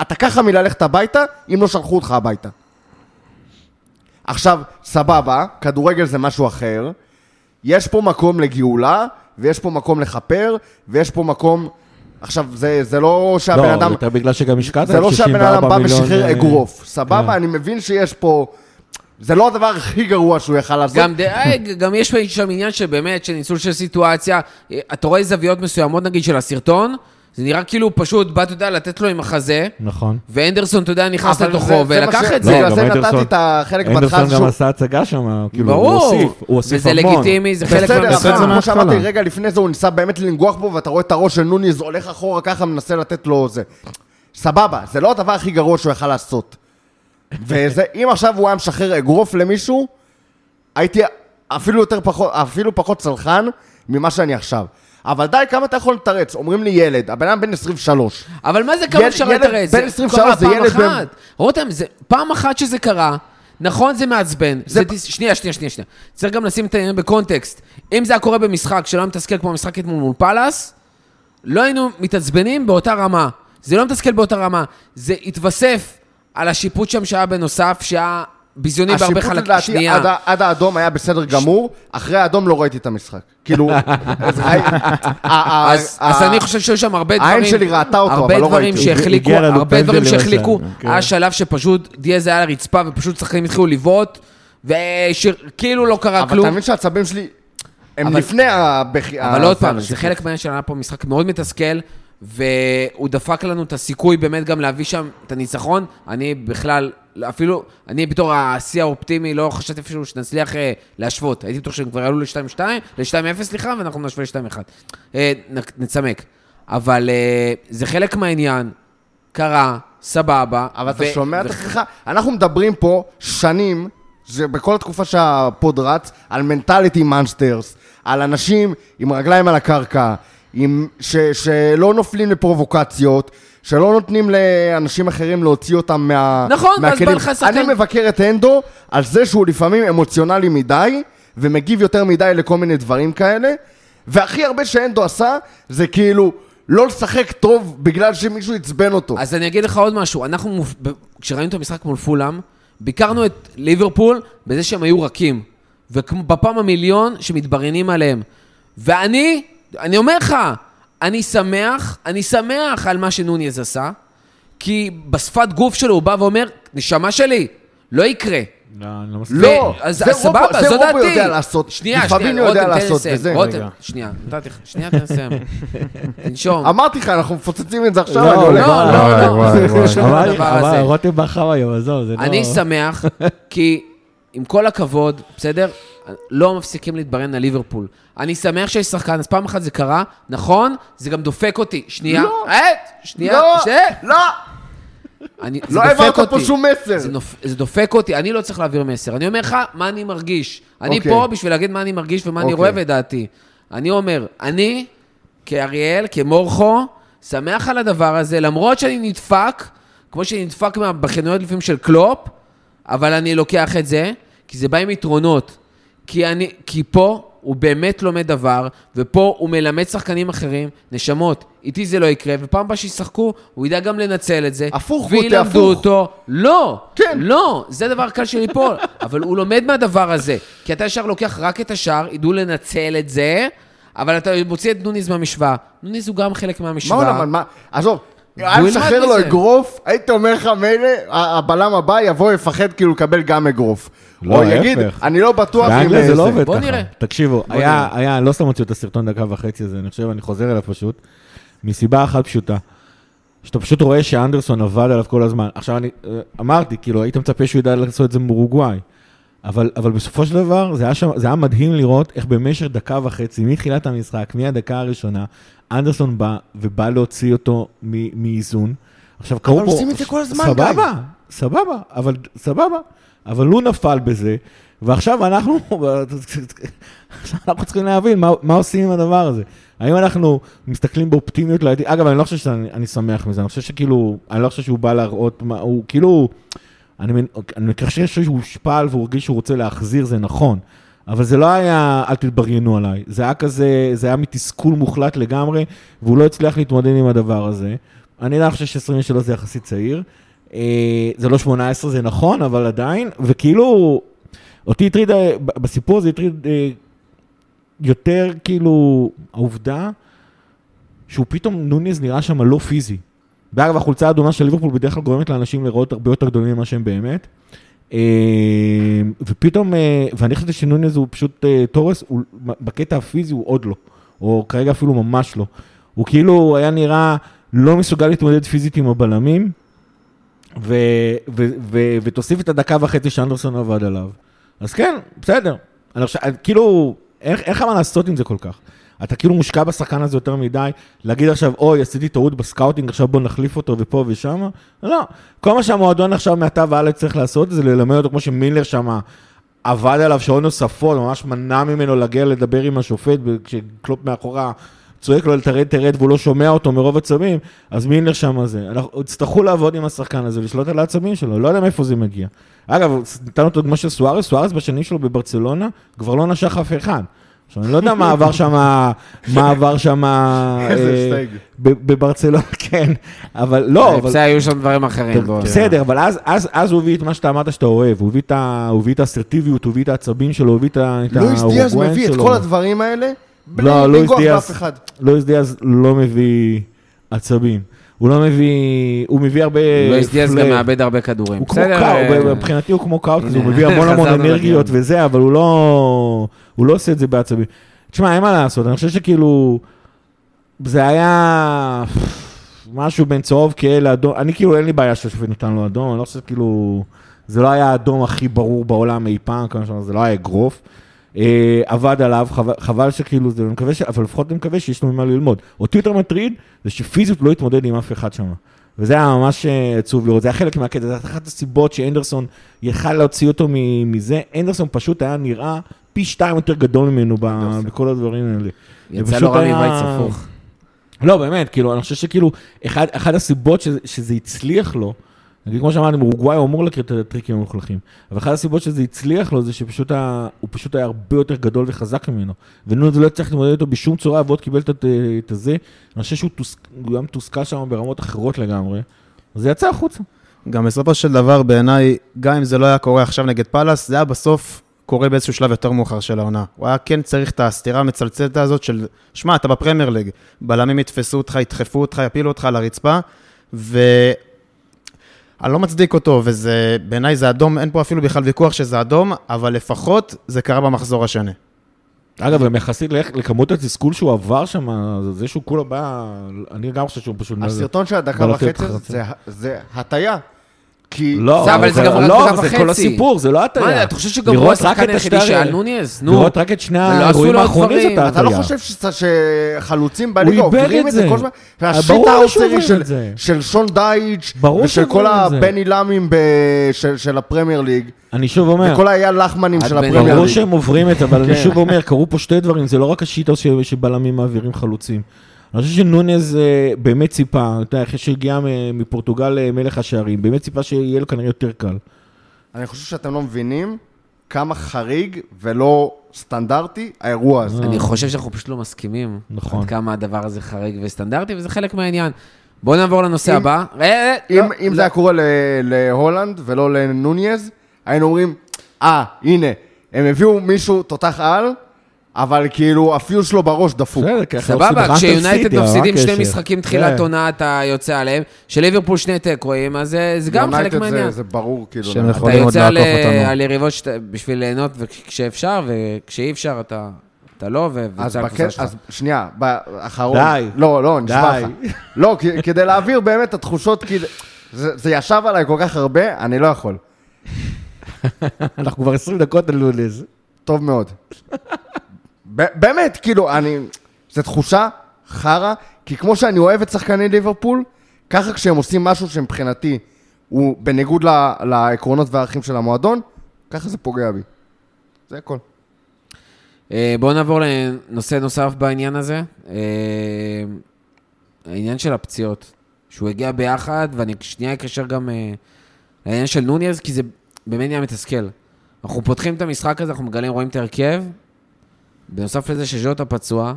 S3: אתה ככה מללכת הביתה, אם לא שלחו אותך הביתה. עכשיו, סבבה, כדורגל זה משהו אחר. יש פה מקום לגאולה, ויש פה מקום לכפר, ויש פה מקום... עכשיו, זה, זה לא שהבן
S2: לא,
S3: אדם...
S2: יותר בגלל שגם השקעת
S3: זה לא שהבן אדם בא ושחרר
S2: אה,
S3: אגרוף, סבבה?
S2: כן.
S3: אני מבין שיש פה זה לא הדבר הכי גרוע שהוא יכל לעשות.
S1: גם. אה, גם יש שם עניין שבאמת, של ניצול של סיטואציה, אה, אתה רואה זוויות מסוימות נגיד של הסרטון, זה נראה כאילו פשוט בא, אתה יודע, לתת לו עם החזה,
S2: נכון.
S1: ואנדרסון, אתה יודע, נכנס לתוכו ולקח
S3: ש-
S1: את
S2: לא,
S1: זה.
S3: בגלל
S2: גם אנדרסון-
S3: את החלק בהתחלה
S2: אנדרסון גם
S3: שהוא...
S2: עשה הצגה שם, כאילו, הוא הוסיף, הוא הוסיף
S1: וזה
S2: המון.
S1: לגיטימי, זה חלק
S3: בסדר,
S1: מהמשחק.
S3: כמו. שאמרתי רגע לפני זה, הוא ניסה באמת לנגוח בו, ואתה רואה את הראש של נוניז הולך אחורה ככה, מנסה לתת לו זה. סבבה, זה לא הדבר הכי גרוע שהוא יכל לעשות. וזה, אם עכשיו הוא היה משחרר אגרוף למישהו, הייתי אפילו יותר פחות, אפילו פחות צלחן ממה שאני עכשיו. אבל די, כמה אתה יכול לתרץ? אומרים לי ילד, הבן אדם בן 23.
S1: אבל מה זה כמה אפשר לתרץ?
S3: בן
S1: זה
S3: 23
S1: קרה
S3: זה ילד
S1: אחת. רותם, זה פעם אחת שזה קרה, נכון זה מעצבן.
S3: זה-
S1: זה... זה... שנייה, שנייה, שנייה, שנייה. צריך גם לשים את העניין בקונטקסט. אם זה היה קורה במשחק שלא היה מתסכל כמו המשחק אתמול מול פאלאס, לא היינו מתעצבנים באותה רמה. זה לא מתסכל באותה רמה. זה התווסף על השיפוט שם שהיה בנוסף, שהיה ביזיוני בהרבה
S3: השיפוט
S1: חלקים.
S3: לדעתי
S1: שנייה.
S3: עד, ה- עד האדום היה בסדר גמור, אחרי האדום לא ראיתי את המשחק. כאילו, אז, ה- ה-
S1: אז,
S3: ה-
S1: אז
S3: ה-
S1: אני חושב שהיו שם הרבה דברים,
S3: העין שלי ראתה אותו, אבל לא
S1: דברים
S3: ראיתי.
S1: הרבה דברים שהחליקו,
S2: כן.
S1: היה שלב שפשוט דיאז היה על הרצפה ופשוט שחקנים התחילו לבעוט, וכאילו לא קרה
S3: אבל
S1: כלום.
S3: אתה מבין שהעצבים שלי, הם
S1: אבל-
S3: לפני הבכי...
S1: אבל עוד פעם, זה
S3: השיפוט.
S1: חלק מהעניין שהיה פה משחק מאוד מתסכל, והוא דפק לנו את הסיכוי באמת גם להביא שם את הניצחון. אני בכלל, אפילו, אני בתור השיא האופטימי, לא חשבתי אפילו שנצליח אה, להשוות. הייתי בטוח שהם כבר יעלו ל-2-2, ל-2-0, סליחה, ואנחנו נשווה ל-2-1. אה, נצמק. אבל אה, זה חלק מהעניין, קרה, סבבה.
S3: אבל אתה
S1: ו-
S3: שומע את
S1: ו-
S3: עצמך? אנחנו מדברים פה שנים, זה בכל התקופה שהפוד רץ, על מנטליטי מאנסטרס, על אנשים עם רגליים על הקרקע, עם, ש, שלא נופלים לפרובוקציות, שלא נותנים לאנשים אחרים להוציא אותם מה,
S1: נכון, ואז
S3: מהכלים.
S1: בא לך שחקן-
S3: אני מבקר את הנדו על זה שהוא לפעמים אמוציונלי מדי, ומגיב יותר מדי לכל מיני דברים כאלה, והכי הרבה שהנדו עשה, זה כאילו... לא לשחק טוב בגלל שמישהו עצבן אותו.
S1: אז אני אגיד לך עוד משהו, אנחנו, כשראינו את המשחק מול פולאם, ביקרנו את ליברפול בזה שהם היו רכים. ובפעם המיליון שמתבריינים עליהם. ואני, אני אומר לך, אני שמח, אני שמח על מה שנוניז עשה, כי בשפת גוף שלו הוא בא ואומר, נשמה שלי, לא יקרה.
S2: לא, אני לא מסכים.
S3: לא,
S1: אז,
S3: זה
S1: אז
S3: רובו-
S1: סבבה,
S3: זה
S1: זו
S3: רובו
S1: דעתי.
S3: יודע לעשות.
S1: שנייה, שנייה, רותם, תן לסיים. רותם. שנייה, נתתי לך, שנייה, תן לי לסיים. תנשום.
S3: אמרתי לך, אנחנו מפוצצים את זה עכשיו,
S2: לא,
S3: אני הולך.
S1: לא, לא, לא.
S2: רותם בחר היום, עזוב, זה לא...
S1: אני שמח, כי עם כל הכבוד, בסדר? לא מפסיקים להתברן על ליברפול. אני שמח שיש שחקן, אז פעם אחת זה קרה, נכון? זה גם דופק אותי. שנייה,
S3: לא.
S1: אה, שנייה,
S3: לא,
S1: שנייה.
S3: לא,
S1: אני-
S3: לא העברת
S1: אותי.
S3: פה שום מסר.
S1: זה, נופ... זה דופק אותי, אני לא צריך להעביר מסר. אני אומר לך מה אני מרגיש. אני
S3: אוקיי.
S1: פה בשביל להגיד מה אני מרגיש ומה אני
S3: אוקיי.
S1: רואה ודעתי. אני אומר, אני, כאריאל, כמורכו, שמח על הדבר הזה, למרות שאני נדפק, כמו שאני נדפק בחנויות לפעמים של קלופ, אבל אני לוקח את זה, כי זה בא עם יתרונות. כי, אני, כי פה הוא באמת לומד דבר, ופה הוא מלמד שחקנים אחרים, נשמות, איתי זה לא יקרה, ופעם הבאה שישחקו, הוא ידע גם לנצל את זה.
S3: הפוך, גוטה,
S1: וילמדו
S3: הפוך.
S1: אותו. לא,
S3: כן.
S1: לא, זה דבר קל של ליפול, אבל הוא לומד מהדבר הזה. כי אתה ישר לוקח רק את השער, ידעו לנצל את זה, אבל אתה מוציא את נוניז מהמשוואה. נוניז הוא גם חלק
S3: מה
S1: מהמשוואה.
S3: הוא למד? מה? עזוב. היה משחרר לו. אגרוף, הייתי אומר לך, מילא, הבלם הבא יבוא, יפחד כאילו לקבל גם אגרוף.
S2: לא,
S3: או יגיד,
S2: ההפך.
S3: אני לא בטוח אם...
S2: באנגליה זה לא עובד
S1: בוא
S2: ככה.
S1: נראה.
S2: תקשיבו,
S1: בוא
S2: היה,
S1: נראה.
S2: היה, לא סתם הוציאו את הסרטון דקה וחצי הזה, אני חושב, אני חוזר אליו פשוט, מסיבה אחת פשוטה. שאתה פשוט רואה שאנדרסון עבד עליו כל הזמן. עכשיו אני אה, אמרתי, כאילו, היית מצפה שהוא ידע לעשות את זה מאורוגוואי. אבל, אבל בסופו של דבר, זה היה, שם, זה היה מדהים לראות איך במשך דקה וחצי, מתחילת המשחק, מהדקה הראשונה, אנדרסון בא ובא להוציא אותו מאיזון. עכשיו, קראו פה...
S3: עושים את זה כל הזמן,
S2: סבבה,
S3: גיא.
S2: סבבה, אבל סבבה. אבל הוא נפל בזה, ועכשיו אנחנו, עכשיו אנחנו צריכים להבין מה, מה עושים עם הדבר הזה. האם אנחנו מסתכלים באופטימיות לעתיד? אגב, אני לא חושב שאני אני שמח מזה, אני חושב שכאילו, אני לא חושב שהוא בא להראות, מה, הוא כאילו, אני חושב שהוא הושפל והוא הרגיש שהוא רוצה להחזיר, זה נכון. אבל זה לא היה, אל תתבריינו עליי. זה היה כזה, זה היה מתסכול מוחלט לגמרי, והוא לא הצליח להתמודד עם הדבר הזה. אני לא חושב ש-23 זה יחסית צעיר. אה, זה לא 18, זה נכון, אבל עדיין, וכאילו, אותי הטריד, אה, בסיפור הזה הטריד אה, יותר כאילו העובדה שהוא פתאום, נוניז נראה שם לא פיזי. ואגב, החולצה האדומה של ליברפול בדרך כלל גורמת לאנשים לראות הרבה יותר גדולים ממה שהם באמת. אה, ופתאום, אה, ואני חשבתי שנוניז הוא פשוט אה, תורס, הוא- בקטע הפיזי הוא עוד לא, או כרגע אפילו ממש לא. הוא כאילו היה נראה לא מסוגל להתמודד פיזית עם הבלמים, ו, ו, ו, ותוסיף את הדקה וחצי שאנדרסון עבד עליו. אז כן, בסדר. אני חושב, כאילו, איך, איך מה לעשות עם זה כל כך? אתה כאילו מושקע בשחקן הזה יותר מדי, להגיד עכשיו, אוי, עשיתי טעות ב scouting, עכשיו בוא נחליף אותו ופה ושם. לא, כל מה שהמועדון עכשיו מעתה והלאה צריך לעשות, זה ללמד אותו כמו שמילנר שם עבד עליו שעות נוספות, ממש מנע ממנו להגיע לדבר עם השופט, כשקלופ מאחורה צועק לו לתרד, תרד, והוא לא שומע אותו מרוב עצבים, אז מילנר שם זה. אנחנו יצטרכו לעבוד עם השחקן הזה, לשלוט על העצבים שלו, לא יודע מאיפה זה מגיע. אגב, נתנו את הדוגמה של סוארס, סוארס בשנים שלו בברצלונה, כבר לא נשך אף אחד. עכשיו, אני לא יודע מה עבר שם, מה עבר שם...
S3: איזה
S2: אה,
S3: הישג.
S2: ב- בברצלונה, כן, אבל לא, אבל...
S1: בסדר, היו שם דברים אחרים.
S2: בסדר, אבל אז, אז, אז הוא הביא את מה שאתה אמרת שאתה אוהב, הוא הביא את האסרטיביות, הוא הביא את העצבים שלו, הוא הביא את ה- את
S3: לואיס דיאז מביא את
S2: שלו.
S3: כל הדברים האלה, בלי
S2: לא, לואיס
S3: לנגוח
S2: דיאז-
S3: באף אחד.
S2: לואיס דיאז לא מביא עצבים, הוא לא מביא, הוא מביא הרבה...
S1: לואיס דיאז גם. מאבד הרבה כדורים.
S2: הוא כמו
S1: בסדר,
S2: קאו,
S1: אה,
S2: מבחינתי הוא כמו קאו, כי הוא מביא המון המון אנרגיות
S1: לדיון.
S2: וזה, אבל הוא לא, הוא לא עושה את זה בעצבים. תשמע, אין מה לעשות, אני חושב שכאילו, זה היה משהו בין צהוב כהה לאדום, אני כאילו אין לי בעיה שהשופט נתן לו אדום, אני לא חושב שכאילו, זה לא היה האדום הכי ברור בעולם אי פעם, כמה שאמרנו, זה לא היה אגרוף. אה, עבד עליו, חבל, חבל שכאילו, זה, מקווה ש... אבל לפחות אני מקווה שיש לו ממה ללמוד. אותי יותר מטריד, זה שפיזית לא התמודד עם אף אחד שם. וזה היה ממש אה, עצוב לראות, זה היה חלק מהקטע, הייתה אחת הסיבות שאנדרסון יכל להוציא אותו מזה, אנדרסון פשוט היה נראה פי שתיים יותר גדול ממנו בכל הדברים האלה.
S1: יצא לו רמי וייץ הפוך.
S2: לא, באמת, כאילו, אני חושב שכאילו, אחד, אחד הסיבות שזה, שזה הצליח לו, נגיד, כמו שאמרתי, אורוגוואי אמור להכיר את הטריקים המלוכלכים, אבל אחת הסיבות שזה הצליח לו זה שפשוט ה, הוא פשוט היה הרבה יותר גדול וחזק ממנו. ונונז לא הצליח להתמודד איתו בשום צורה, ועוד קיבל את, את הזה. אני חושב שהוא תוס, היה מתוסכל שם ברמות אחרות לגמרי, זה יצא החוצה.
S4: גם בסופו של דבר, בעיניי, גם אם זה לא היה קורה עכשיו נגד פאלאס, זה היה בסוף קורה באיזשהו שלב יותר מאוחר של העונה. הוא היה כן צריך את הסתירה המצלצלת הזאת של, שמע, אתה בפרמייר ליג, בלמים יתפסו אותך, ידחפו אותך, יפילו אותך על הרצפה, ואני לא מצדיק אותו, וזה, בעיניי זה אדום, אין פה אפילו בכלל ויכוח שזה אדום, אבל לפחות זה קרה במחזור השני.
S2: אגב, גם יחסית לכ- לכמות התסכול שהוא עבר שם, זה שהוא כולה בא, אני גם חושב שהוא פשוט...
S3: הסרטון של הדקה וחצי זה הטיה. כי...
S2: לא,
S1: זה, אבל זה גם רק
S2: לא, זה כל. הסיפור, זה לא הטעיה.
S1: מה, אתה חושב שגם הוא השחקן
S2: את
S1: היחידי שעל נוניז? נו.
S2: לראות רק את שני
S1: עשו
S2: האירועים האחרונים
S1: דברים.
S2: זאת
S3: אתה לא
S2: הטעיה.
S3: חושב שחלוצים בליגה עוברים
S2: את
S3: זה
S2: זה.
S3: כל הזמן?
S2: ברור
S3: והשיט
S2: עובר
S3: של-
S2: את זה.
S3: של שון דייץ'
S2: ברור
S3: ושל כל
S2: זה.
S3: הבני לאמים ב- של- של הפרמייר ליג,
S2: אני שוב אומר,
S3: וכל האייל לחמנים של הפרמייר
S2: ברור
S3: ליג.
S2: שהם עוברים את זה, אבל אני
S3: כן.
S2: שוב אומר, קרו פה שתי דברים, זה לא רק השיטה שבלמים מעבירים חלוצים. אני חושב שנונז אה, באמת ציפה, אתה יודע, אחרי שהגיע מפורטוגל אה, מלך השערים, באמת ציפה שיהיה לו כנראה יותר קל.
S3: אני חושב שאתם לא מבינים כמה חריג ולא סטנדרטי האירוע הזה.
S1: אני חושב שאנחנו פשוט לא מסכימים.
S2: נכון.
S1: עד כמה הדבר הזה חריג וסטנדרטי, וזה חלק מהעניין. בואו נעבור לנושא
S3: אם-
S1: הבא. אה, אה,
S3: אם,
S1: לא,
S3: אם
S1: לא.
S3: זה היה קורה ל- להולנד ולא לנוניז, היינו אומרים, אה, הנה, הם הביאו מישהו תותח על, אבל כאילו הפיוז שלו בראש דפוק.
S2: בסדר, ככה עושים
S1: סבבה, כשיונייטד מפסידים
S2: מה
S1: שני? משחקים תחילת
S2: כן.
S1: עונה, אתה יוצא עליהם. שליברפול שני תיקואים, אז זה גם חלק מהעניין.
S3: זה, זה ברור, כאילו.
S4: שהם.
S1: אתה
S4: יכולים עוד
S1: יוצא על,
S4: לעקוף אותנו.
S1: על יריבות בשביל ליהנות וכשאפשר, וכשאי אפשר אתה, אתה לא, ו-
S3: אז,
S1: ויוצא לקבוצה
S3: בק...
S1: שלך.
S3: אז שנייה, באחרון.
S2: די.
S3: לא, לא, נשבע. לך. לא, כדי להעביר באמת את התחושות, זה, ישב עליי כל כך הרבה, אני לא יכול.
S2: אנחנו כבר 20 דקות על נונז.
S3: טוב מאוד. באמת, כאילו, אני... זו תחושה חרא, כי כמו שאני אוהב את שחקני ליברפול, ככה כשהם עושים משהו שמבחינתי הוא בניגוד ל- לעקרונות והערכים של המועדון, ככה זה פוגע בי. זה הכל.
S1: אה, בואו נעבור לנושא נוסף בעניין הזה. אה, העניין של הפציעות. שהוא הגיע ביחד, ואני שנייה אקשר גם אה, לעניין של נוניז, כי זה באמת נהיה מתסכל. אנחנו פותחים את המשחק הזה, אנחנו מגלים, רואים את ההרכב, בנוסף לזה שז'וטה פצוע,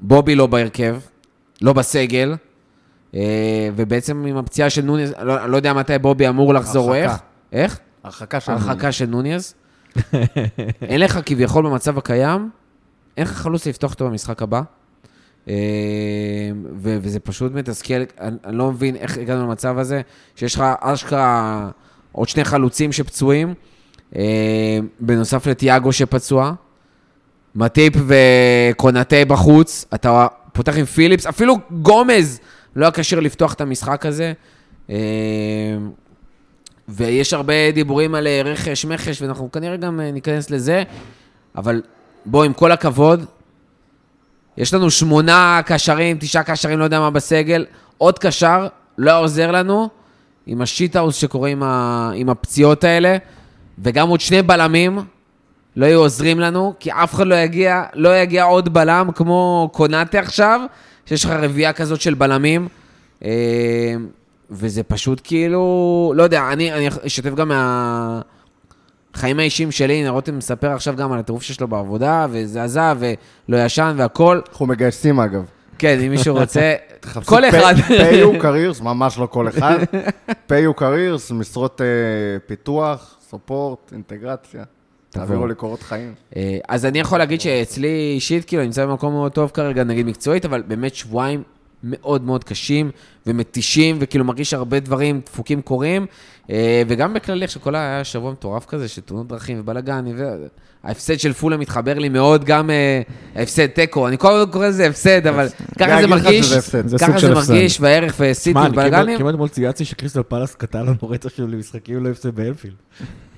S1: בובי לא בהרכב, לא בסגל, אה, ובעצם עם הפציעה של נוניז, לא, לא יודע מתי בובי אמור לחזור, או איך.
S3: הרחקה.
S1: איך?
S3: הרחקה של...
S1: הרחקה של נוניז. אין לך כביכול במצב הקיים, אין לך חלוץ לפתוח אותו במשחק הבא. אה, ו- וזה פשוט מתסכל, אני, אני לא מבין איך הגענו למצב הזה, שיש לך אשכרה עוד שני חלוצים שפצועים, אה, בנוסף לתיאגו שפצוע, מטיפ וקונאטה בחוץ, אתה פותח עם פיליפס, אפילו גומז לא היה כשיר לפתוח את המשחק הזה. אה, ויש הרבה דיבורים על אה, רכש, מכש, ואנחנו כנראה גם אה, ניכנס לזה, אבל בוא, עם כל הכבוד, יש לנו שמונה קשרים, תשעה קשרים, לא יודע מה בסגל, עוד קשר, לא עוזר לנו, עם השיטהאוס שקורה עם, ה... עם הפציעות האלה, וגם עוד שני בלמים, לא יהיו עוזרים לנו, כי אף אחד לא יגיע, לא יגיע עוד בלם כמו קונאטה עכשיו, שיש לך רביעייה כזאת של בלמים. אה, וזה פשוט כאילו, לא יודע, אני, אני אשתף גם מהחיים האישיים שלי, הנה רותם מספר עכשיו גם על הטירוף שיש לו בעבודה, וזה עזב, ולא ישן והכל.
S3: אנחנו מגייסים אגב.
S1: כן, אם מישהו רוצה, כל אחד.
S3: פיו קריירס, ממש לא כל אחד. פיו קריירס, משרות אה, פיתוח, סופורט, אינטגרציה. תעבירו לי קורות חיים.
S1: אה, אז אני יכול להגיד שאצלי אישית, כאילו, אני נמצא במקום מאוד טוב כרגע, נגיד מקצועית, אבל באמת שבועיים מאוד מאוד קשים ומתישים, וכאילו מרגיש הרבה דברים דפוקים קורים, אה, וגם בכללי, עכשיו כל היה שבוע מטורף כזה, של תאונות דרכים ובלאגן, ההפסד של פולה מתחבר לי מאוד, גם אה, ההפסד תיקו, אני כל הזמן קורא לזה הפסד, אבל ככה זה מרגיש, ככה זה. מרגיש, והערך וסיטי
S2: כמעט-
S1: ובלאגנים,
S2: כמעט אתמול צייצתי שקריסטל פלאס קטע לנו רצח של משחקים לא הפסד באלפילד.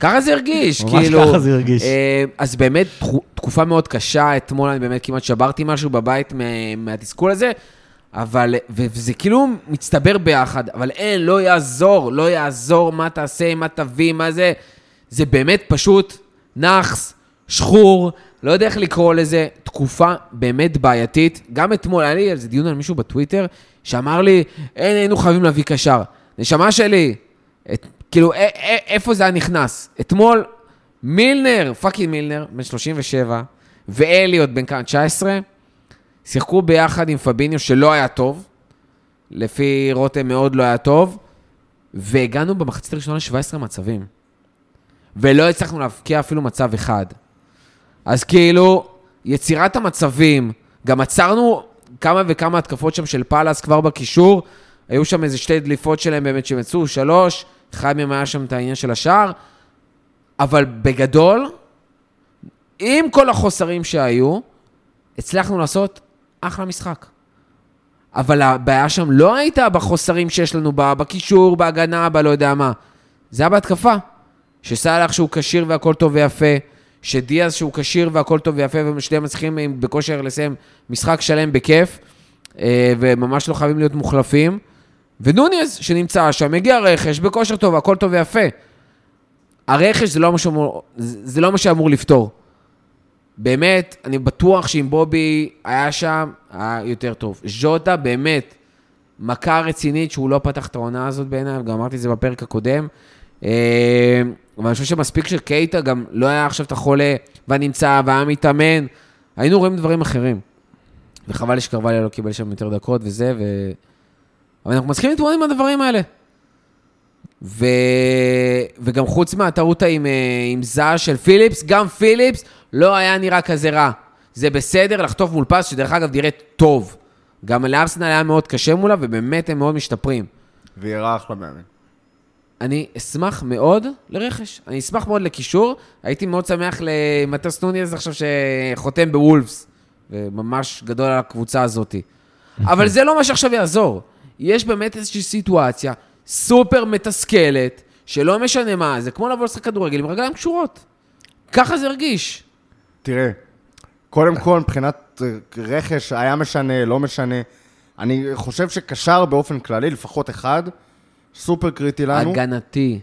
S1: ככה זה הרגיש,
S2: ממש
S1: כאילו...
S2: ככה זה הרגיש.
S1: אה, אז באמת, תקופה מאוד קשה, אתמול אני באמת כמעט שברתי משהו בבית מה- מהתסכול הזה, אבל, וזה כאילו מצטבר ביחד, אבל אין, לא יעזור, לא יעזור מה תעשה, מה תביא, מה זה, זה באמת פשוט נאחס, שחור, לא יודע איך לקרוא לזה, תקופה באמת בעייתית. גם אתמול, היה לי על זה דיון על מישהו בטוויטר, שאמר לי, אין, היינו חייבים להביא קשר. נשמה שלי, את, כאילו, א- א- איפה זה היה נכנס? אתמול, מילנר, fucking מילנר, בן 37, ואליוט, בן כמה, 19, שיחקו ביחד עם פביניו, שלא היה טוב, לפי רותם מאוד לא היה טוב, והגענו במחצית הראשונה ל-17 מצבים. ולא הצלחנו להבקיע אפילו מצב אחד. אז כאילו, יצירת המצבים, גם עצרנו כמה וכמה התקפות שם של פאלאס כבר בקישור, היו שם איזה שתי דליפות שלהם באמת שהם יצאו, שלוש, אחד מהם היה שם את העניין של השער, אבל בגדול, עם כל החוסרים שהיו, הצלחנו לעשות אחלה משחק. אבל הבעיה שם לא הייתה בחוסרים שיש לנו בקישור, בהגנה, בלא יודע מה. זה היה בהתקפה. שסאלח שהוא כשיר והכל טוב ויפה, שדיאז שהוא כשיר והכל טוב ויפה, ושניהם מצליחים בכושר לסיים משחק שלם בכיף, אה, וממש לא חייבים להיות מוחלפים. ונוניז שנמצא שם, מגיע רכש, בכושר טוב, הכל טוב ויפה. הרכש זה לא מה שאמור, זה לא מה שאמור לפתור. באמת, אני בטוח שאם בובי היה שם, היה יותר טוב. ז'וטה, באמת, מכה רצינית שהוא לא פתח את העונה הזאת בעיניי, גם אמרתי את זה בפרק הקודם. אה, אבל אני חושב שמספיק שקייטה גם לא היה עכשיו את החולה והנמצא והיה מתאמן. היינו רואים דברים אחרים. וחבל לי שקרבליה לא קיבל שם יותר דקות וזה, ו... אבל אנחנו מצליחים להתמודד עם הדברים האלה. ו... וגם חוץ מהטעות עם, אה, עם זעה של פיליפס, גם פיליפס לא היה נראה כזה רע. זה בסדר לחטוף מול פס, שדרך אגב נראה טוב. גם לארסנל היה מאוד קשה מולה, ובאמת הם מאוד משתפרים.
S3: והיא הראה אחלה מאמן.
S1: אני אשמח מאוד לרכש. אני אשמח מאוד לקישור. הייתי מאוד שמח למטוס נוניז עכשיו שחותם בוולפס. וממש גדול על הקבוצה הזאת. אבל זה לא מה שעכשיו יעזור. יש באמת איזושהי סיטואציה סופר מתסכלת, שלא משנה מה, זה כמו לבוא לשחק כדורגל עם רגליים קשורות. ככה זה הרגיש.
S3: תראה, קודם כל, מבחינת אה, רכש, היה משנה, לא משנה. אני חושב שקשר באופן כללי, לפחות אחד, סופר קריטי לנו.
S1: הגנתי.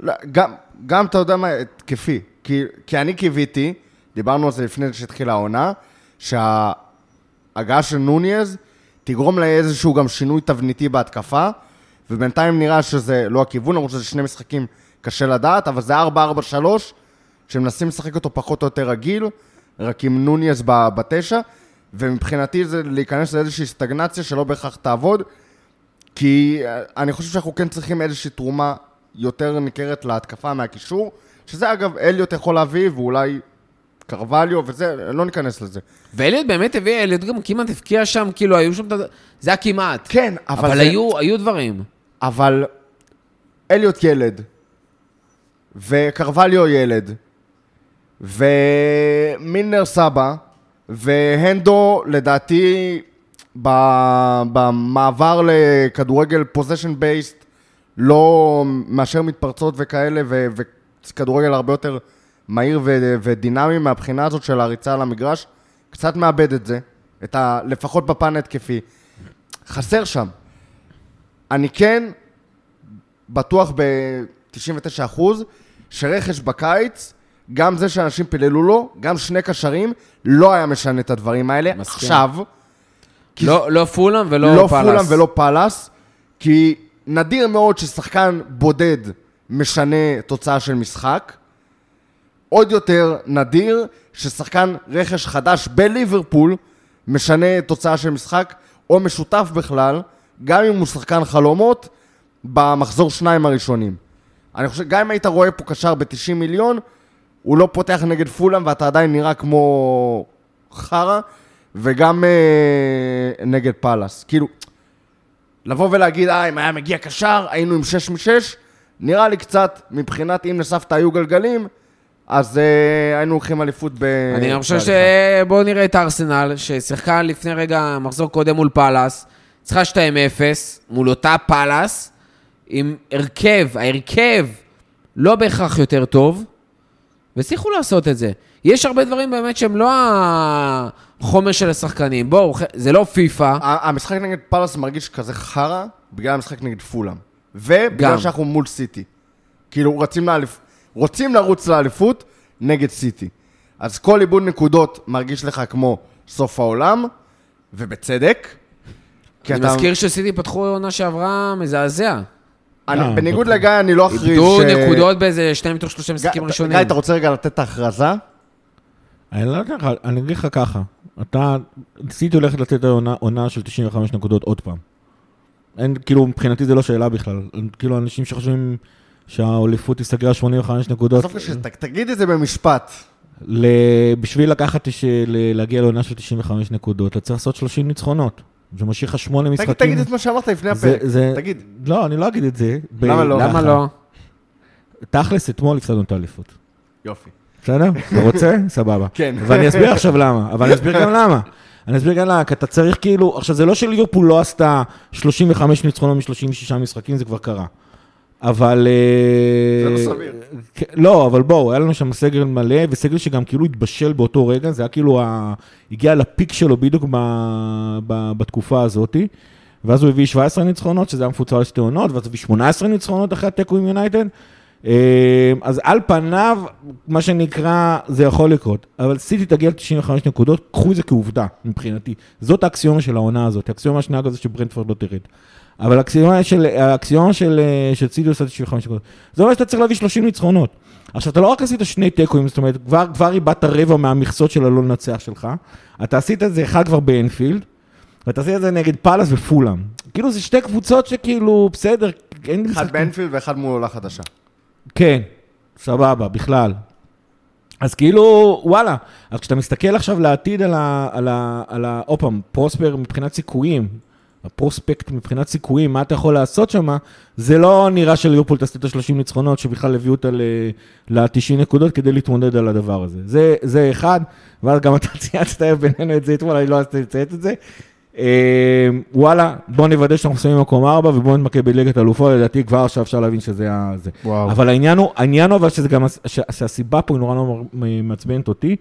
S3: לא, גם, גם, אתה יודע מה, התקפי. כי, כי אני קיוויתי, דיברנו על זה לפני שהתחילה העונה, שההגעה של נוניז תגרום לאיזשהו גם שינוי תבניתי בהתקפה, ובינתיים נראה שזה לא הכיוון, למרות שזה שני משחקים קשה לדעת, אבל זה 4-4-3, שמנסים לשחק אותו פחות או יותר רגיל, רק עם נוניז ב- בתשע, ומבחינתי זה להיכנס לאיזושהי סטגנציה שלא בהכרח תעבוד, כי אה, אני חושב שאנחנו כן צריכים איזושהי תרומה יותר ניכרת להתקפה מהקישור, שזה אגב אליוט יכול להביא, ואולי קרווליו וזה, לא ניכנס לזה.
S1: ואליוט באמת הביא, אליוט גם כמעט הבקיע שם, כאילו, היו שם, זה היה כמעט.
S3: כן, אבל,
S1: אבל
S3: זה,
S1: היו, היו דברים.
S3: אבל אליוט ילד, וקרווליו ילד, ומילנר סבא, והנדו לדעתי במעבר לכדורגל פוזיישן בייסט לא מאשר מתפרצות וכאלה, ו- וכדורגל הרבה יותר מהיר ו- ודינמי מהבחינה הזאת של הריצה על המגרש, קצת מאבד את זה, את ה- לפחות בפן התקפי. חסר שם. אני כן בטוח ב-99% שרכש בקיץ, גם זה שאנשים פיללו לו, גם שני קשרים, לא היה משנה את הדברים האלה.
S1: מסכים.
S3: עכשיו, כי
S1: לא, לא פולאם ולא
S3: לא
S1: פאלאס.
S3: פולאם ולא פאלאס, כי נדיר מאוד ששחקן בודד משנה תוצאה של משחק. עוד יותר נדיר ששחקן רכש חדש בליברפול משנה תוצאה של משחק, או משותף בכלל, גם אם הוא שחקן חלומות, במחזור שניים הראשונים. אני חושב, גם אם היית רואה פה קשר ב-90 מיליון, הוא לא פותח נגד פולאם ואתה עדיין נראה כמו חרא, וגם אה, נגד פאלאס. כאילו, לבוא ולהגיד, אה, אם היה מגיע קשר, היינו עם 6 מ-6, נראה לי קצת, מבחינת אם לסבתא היו גלגלים, אז אה, היינו הולכים אליפות ב...
S1: אני גם חושב. שבואו נראה את ארסנל, ששיחקה לפני רגע, מחזור קודם מול פאלאס, צריכה 2-0 מול אותה פאלאס, עם הרכב, ההרכב לא בהכרח יותר טוב, והצליחו לעשות את זה. יש הרבה דברים באמת שהם לא החומר של השחקנים. בואו, זה לא פיפא.
S3: המשחק נגד פאלאס מרגיש כזה חרא, בגלל המשחק נגד פולאם. ובגלל
S1: גם.
S3: שאנחנו מול סיטי. כאילו, רוצים, לאליפ... רוצים לרוץ לאליפות נגד סיטי. אז כל איבוד נקודות מרגיש לך כמו סוף העולם, ובצדק. כי
S1: אני מזכיר שסיטי פתחו עונה שעברה מזעזע.
S3: אני,
S2: אה,
S3: בניגוד
S2: בטח.
S3: לגיא, אני לא אחריז
S1: איבדו
S3: ש...
S1: נקודות באיזה שניים מתוך שלושה משחקים ראשונים.
S3: גיא, אתה רוצה רגע לתת את ההכרזה?
S2: אני לא יודע לך, אני אגיד לך ככה, אתה, סיטי הולכת לתת עונה, עונה של 95 נקודות עוד פעם. אין, כאילו, מבחינתי זה לא שאלה בכלל. כאילו, אנשים שחושבים שהאליפות תיסגר על 85 נקודות,
S3: בסוף ת- תגיד את זה במשפט.
S2: בשביל לקחת, ש... ל... להגיע לעונה של 95 נקודות, אתה צריך לעשות 30 ניצחונות. זה משאיר לך 8 משחקים.
S3: תגיד, תגיד את מה שאמרת לפני הפרק.
S2: זה...
S3: תגיד.
S2: לא, אני לא אגיד את זה. ב-
S3: למה לא?
S1: למה
S2: ככה.
S1: לא?
S2: תכלס, אתמול הפסדנו את האליפות.
S3: יופי.
S2: בסדר? אתה רוצה? סבבה.
S3: כן.
S2: ואני אסביר עכשיו למה, אבל אני אסביר גם למה. אני אסביר גם למה, כי אתה צריך כאילו, עכשיו זה לא שליברפול לא עשתה 35 ניצחונות מ-36 משחקים, זה כבר קרה. אבל... אה,
S3: זה לא סביר.
S2: כן, לא, אבל בואו, היה לנו שם סגל מלא, וסגל שגם כאילו התבשל באותו רגע, זה היה כאילו, ה... הגיע לפיק שלו בדיוק ב... ב... בתקופה הזאת, ואז הוא הביא 17 ניצחונות, שזה היה מפוצל על שתי עונות, ואז הוא הביא 18 ניצחונות אחרי התיקו עם יונייטד. אה, אז על פניו, מה שנקרא, זה יכול לקרות. אבל סיטי תגיע ל-95 נקודות, קחו את זה כעובדה, מבחינתי. זאת האקסיומה של העונה הזאת, האקסיומה השנייה כזאת שברנדפורד לא תרד. אבל האקסיומה של, האקסיומה של, אה, של סיטי עושה 95 נקודות. זה אומר שאתה צריך להביא 30 ניצחונות. עכשיו, אתה לא רק עשית שני תיקואים, זאת אומרת, כבר, כבר איבדת רבע מהמכסות של הלא לנצח שלך. אתה עשית את זה אחד כבר באנפילד, ואתה עשית את זה נגד פאלאס ופולאם. כאילו, זה שתי קבוצות שכאילו, בסדר, אין
S3: אחד. באנפילד ואחד מול עולה חדשה.
S2: כן, סבבה, בכלל. אז כאילו, וואלה, אז כשאתה מסתכל עכשיו לעתיד על ה... על ה... על ה... עוד פעם, פרוספר מבחינת סיכויים, הפרוספקט מבחינת סיכויים, מה אתה יכול לעשות שם, זה לא נראה שליברפול תעשה את ה-30 ניצחונות שבכלל הביאו אותה ל-90 נקודות כדי להתמודד על הדבר הזה. זה, זה אחד, ואז גם אתה צייצת בינינו את זה אתמול, אני לא רציתי לציית את זה. אה, וואלה, בואו נוודא שאנחנו מסיימים במקום 4 ובואו נתמקד בליגת אלופות, לדעתי כבר עכשיו אפשר להבין שזה ה... זה.
S4: וואו.
S2: אבל העניין הוא, העניין הוא אבל שזה גם, שהסיבה פה היא נורא נורא מ- מעצבנת אותי,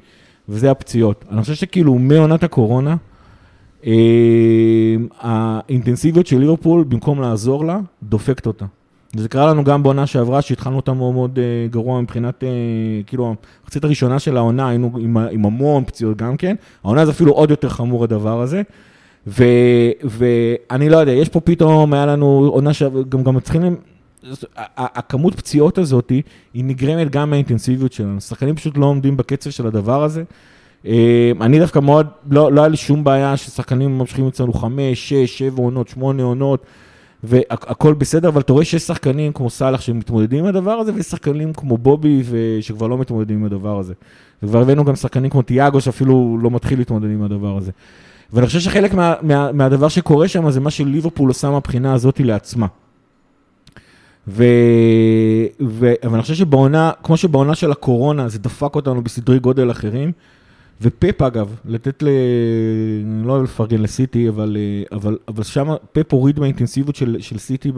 S2: וזה הפציעות. אני חושב שכאילו מעונת הקורונה, האינטנסיביות של ליברפול, במקום לעזור לה, דופקת אותה. וזה קרה לנו גם בעונה שעברה, שהתחלנו אותה מאוד מאוד אה, גרוע מבחינת, אה, כאילו, המחצית הראשונה של העונה, היינו עם, עם המון פציעות גם כן. העונה זה אפילו עוד יותר חמור הדבר הזה. ואני לא יודע, יש פה פתאום, היה לנו עונה שגם גם ה- ה- הכמות פציעות הזאת, היא נגרמת גם מהאינטנסיביות שלנו. שחקנים פשוט לא עומדים בקצב של הדבר הזה. אה, אני דווקא מאוד, לא, לא היה לי שום בעיה ששחקנים ממשיכים אצלנו חמש, שש, שבע עונות, שמונה עונות, והכל בסדר, אבל אתה רואה שיש שחקנים כמו סאלח שמתמודדים עם הדבר הזה, ויש שחקנים כמו בובי שכבר לא מתמודדים עם הדבר הזה. וכבר הבאנו גם שחקנים כמו תיאגו שאפילו לא מתחיל להתמודד עם הדבר הזה. ואני חושב שחלק מה, מה, מהדבר שקורה שם זה מה שליברפול עושה מהבחינה הזאת לעצמה. ו... ו- אבל אני חושב שבעונה, כמו שבעונה של הקורונה, זה דפק אותנו בסדרי גודל אחרים. ופפ אגב, לתת ל... אני לא אוהב לפרגן לסיטי, אבל, אה, אבל, אבל שם פפ הוריד מהאינטנסיביות של, של סיטי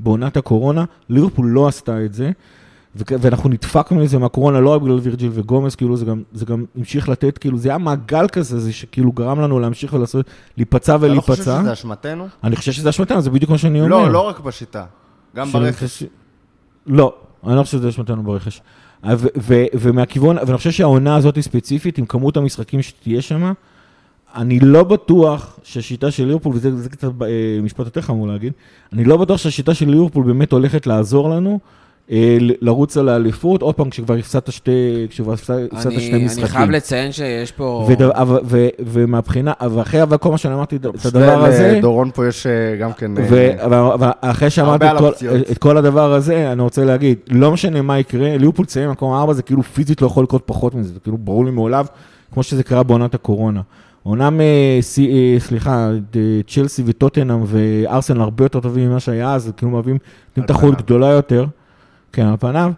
S2: בעונת הקורונה, ליברפול לא עשתה את זה, ואנחנו נדפקנו מזה מהקורונה, לא בגלל וירג'יל וגומס, כאילו זה גם, זה גם המשיך לתת, כאילו זה היה מעגל כזה, זה שכאילו גרם לנו להמשיך ולעשות, להיפצע
S3: אתה לא חושב
S2: ולהיפצע.
S3: שזה אשמתנו?
S2: אני חושב שזה אשמתנו, זה בדיוק מה שאני אומר.
S3: לא, לא רק בשיטה, גם ברכש.
S2: לא, אני לא חושב שזה אשמתנו ברכש. ו- ו- ומהכיוון, ואני חושב שהעונה הזאת היא ספציפית, עם כמות המשחקים שתהיה שם, אני לא בטוח שהשיטה של ליברפול, וזה זה קצת אה, משפט יותר חמור להגיד, אני לא בטוח שהשיטה של ליברפול באמת הולכת לעזור לנו לרוץ על האליפות, עוד פעם, כשכבר הפסדת שתי, כשכבר הפסדת שני
S1: אני,
S2: משחקים.
S1: אני חייב לציין שיש פה...
S2: וד- אבל- ו- ומהבחינה, ואחרי אבל כל מה שאני אמרתי, את הדבר הזה,
S3: לדורון פה יש אה, גם כן... אה,
S2: ו- אבל אחרי שאמרתי את כל-. את כל הדבר הזה, אני רוצה להגיד, לא משנה מה יקרה, ליברפול תסיים במקום ארבע, זה כאילו פיזית לא יכול לקרות פחות מזה, זה כאילו ברור לי מעולב, כמו שזה קרה בעונת הקורונה. אומנם, אה, אה, סליחה, אה, צ'לסי וטוטנאם וארסנל הרבה יותר טובים ממה שהיה אז, כאילו מהווים תחרות
S3: פניו.
S2: גדולה יותר, כן, על פניו.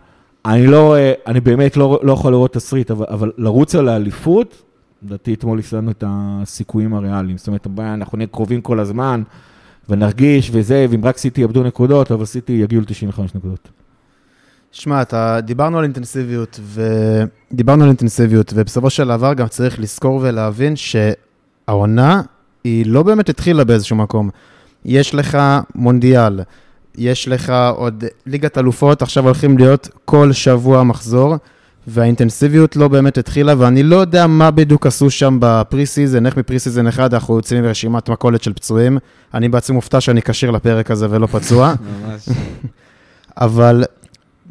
S2: אני לא, אה, אני באמת לא, לא יכול לראות תסריט, אבל, אבל לרוץ על האליפות, לדעתי אתמול הפסדנו את הסיכויים הריאליים. זאת אומרת, הבעיה, אנחנו נהיה קרובים כל הזמן, ונרגיש וזה, ואם רק סיטי יאבדו נקודות, אבל סיטי יגיעו ל-95 נקודות.
S4: שמע, אתה, דיברנו על אינטנסיביות, ודיברנו על אינטנסיביות, ובסופו של דבר גם צריך לזכור ולהבין שהעונה היא לא באמת התחילה באיזשהו מקום. יש לך מונדיאל, יש לך עוד ליגת אלופות, עכשיו הולכים להיות כל שבוע מחזור, והאינטנסיביות לא באמת התחילה, ואני לא יודע מה בדיוק עשו שם ב pre season, איך מ pre season אחד אנחנו יוצאים מרשימת מכולת של פצועים. אני בעצמי מופתע שאני כשיר לפרק הזה ולא פצוע.
S1: ממש.
S4: אבל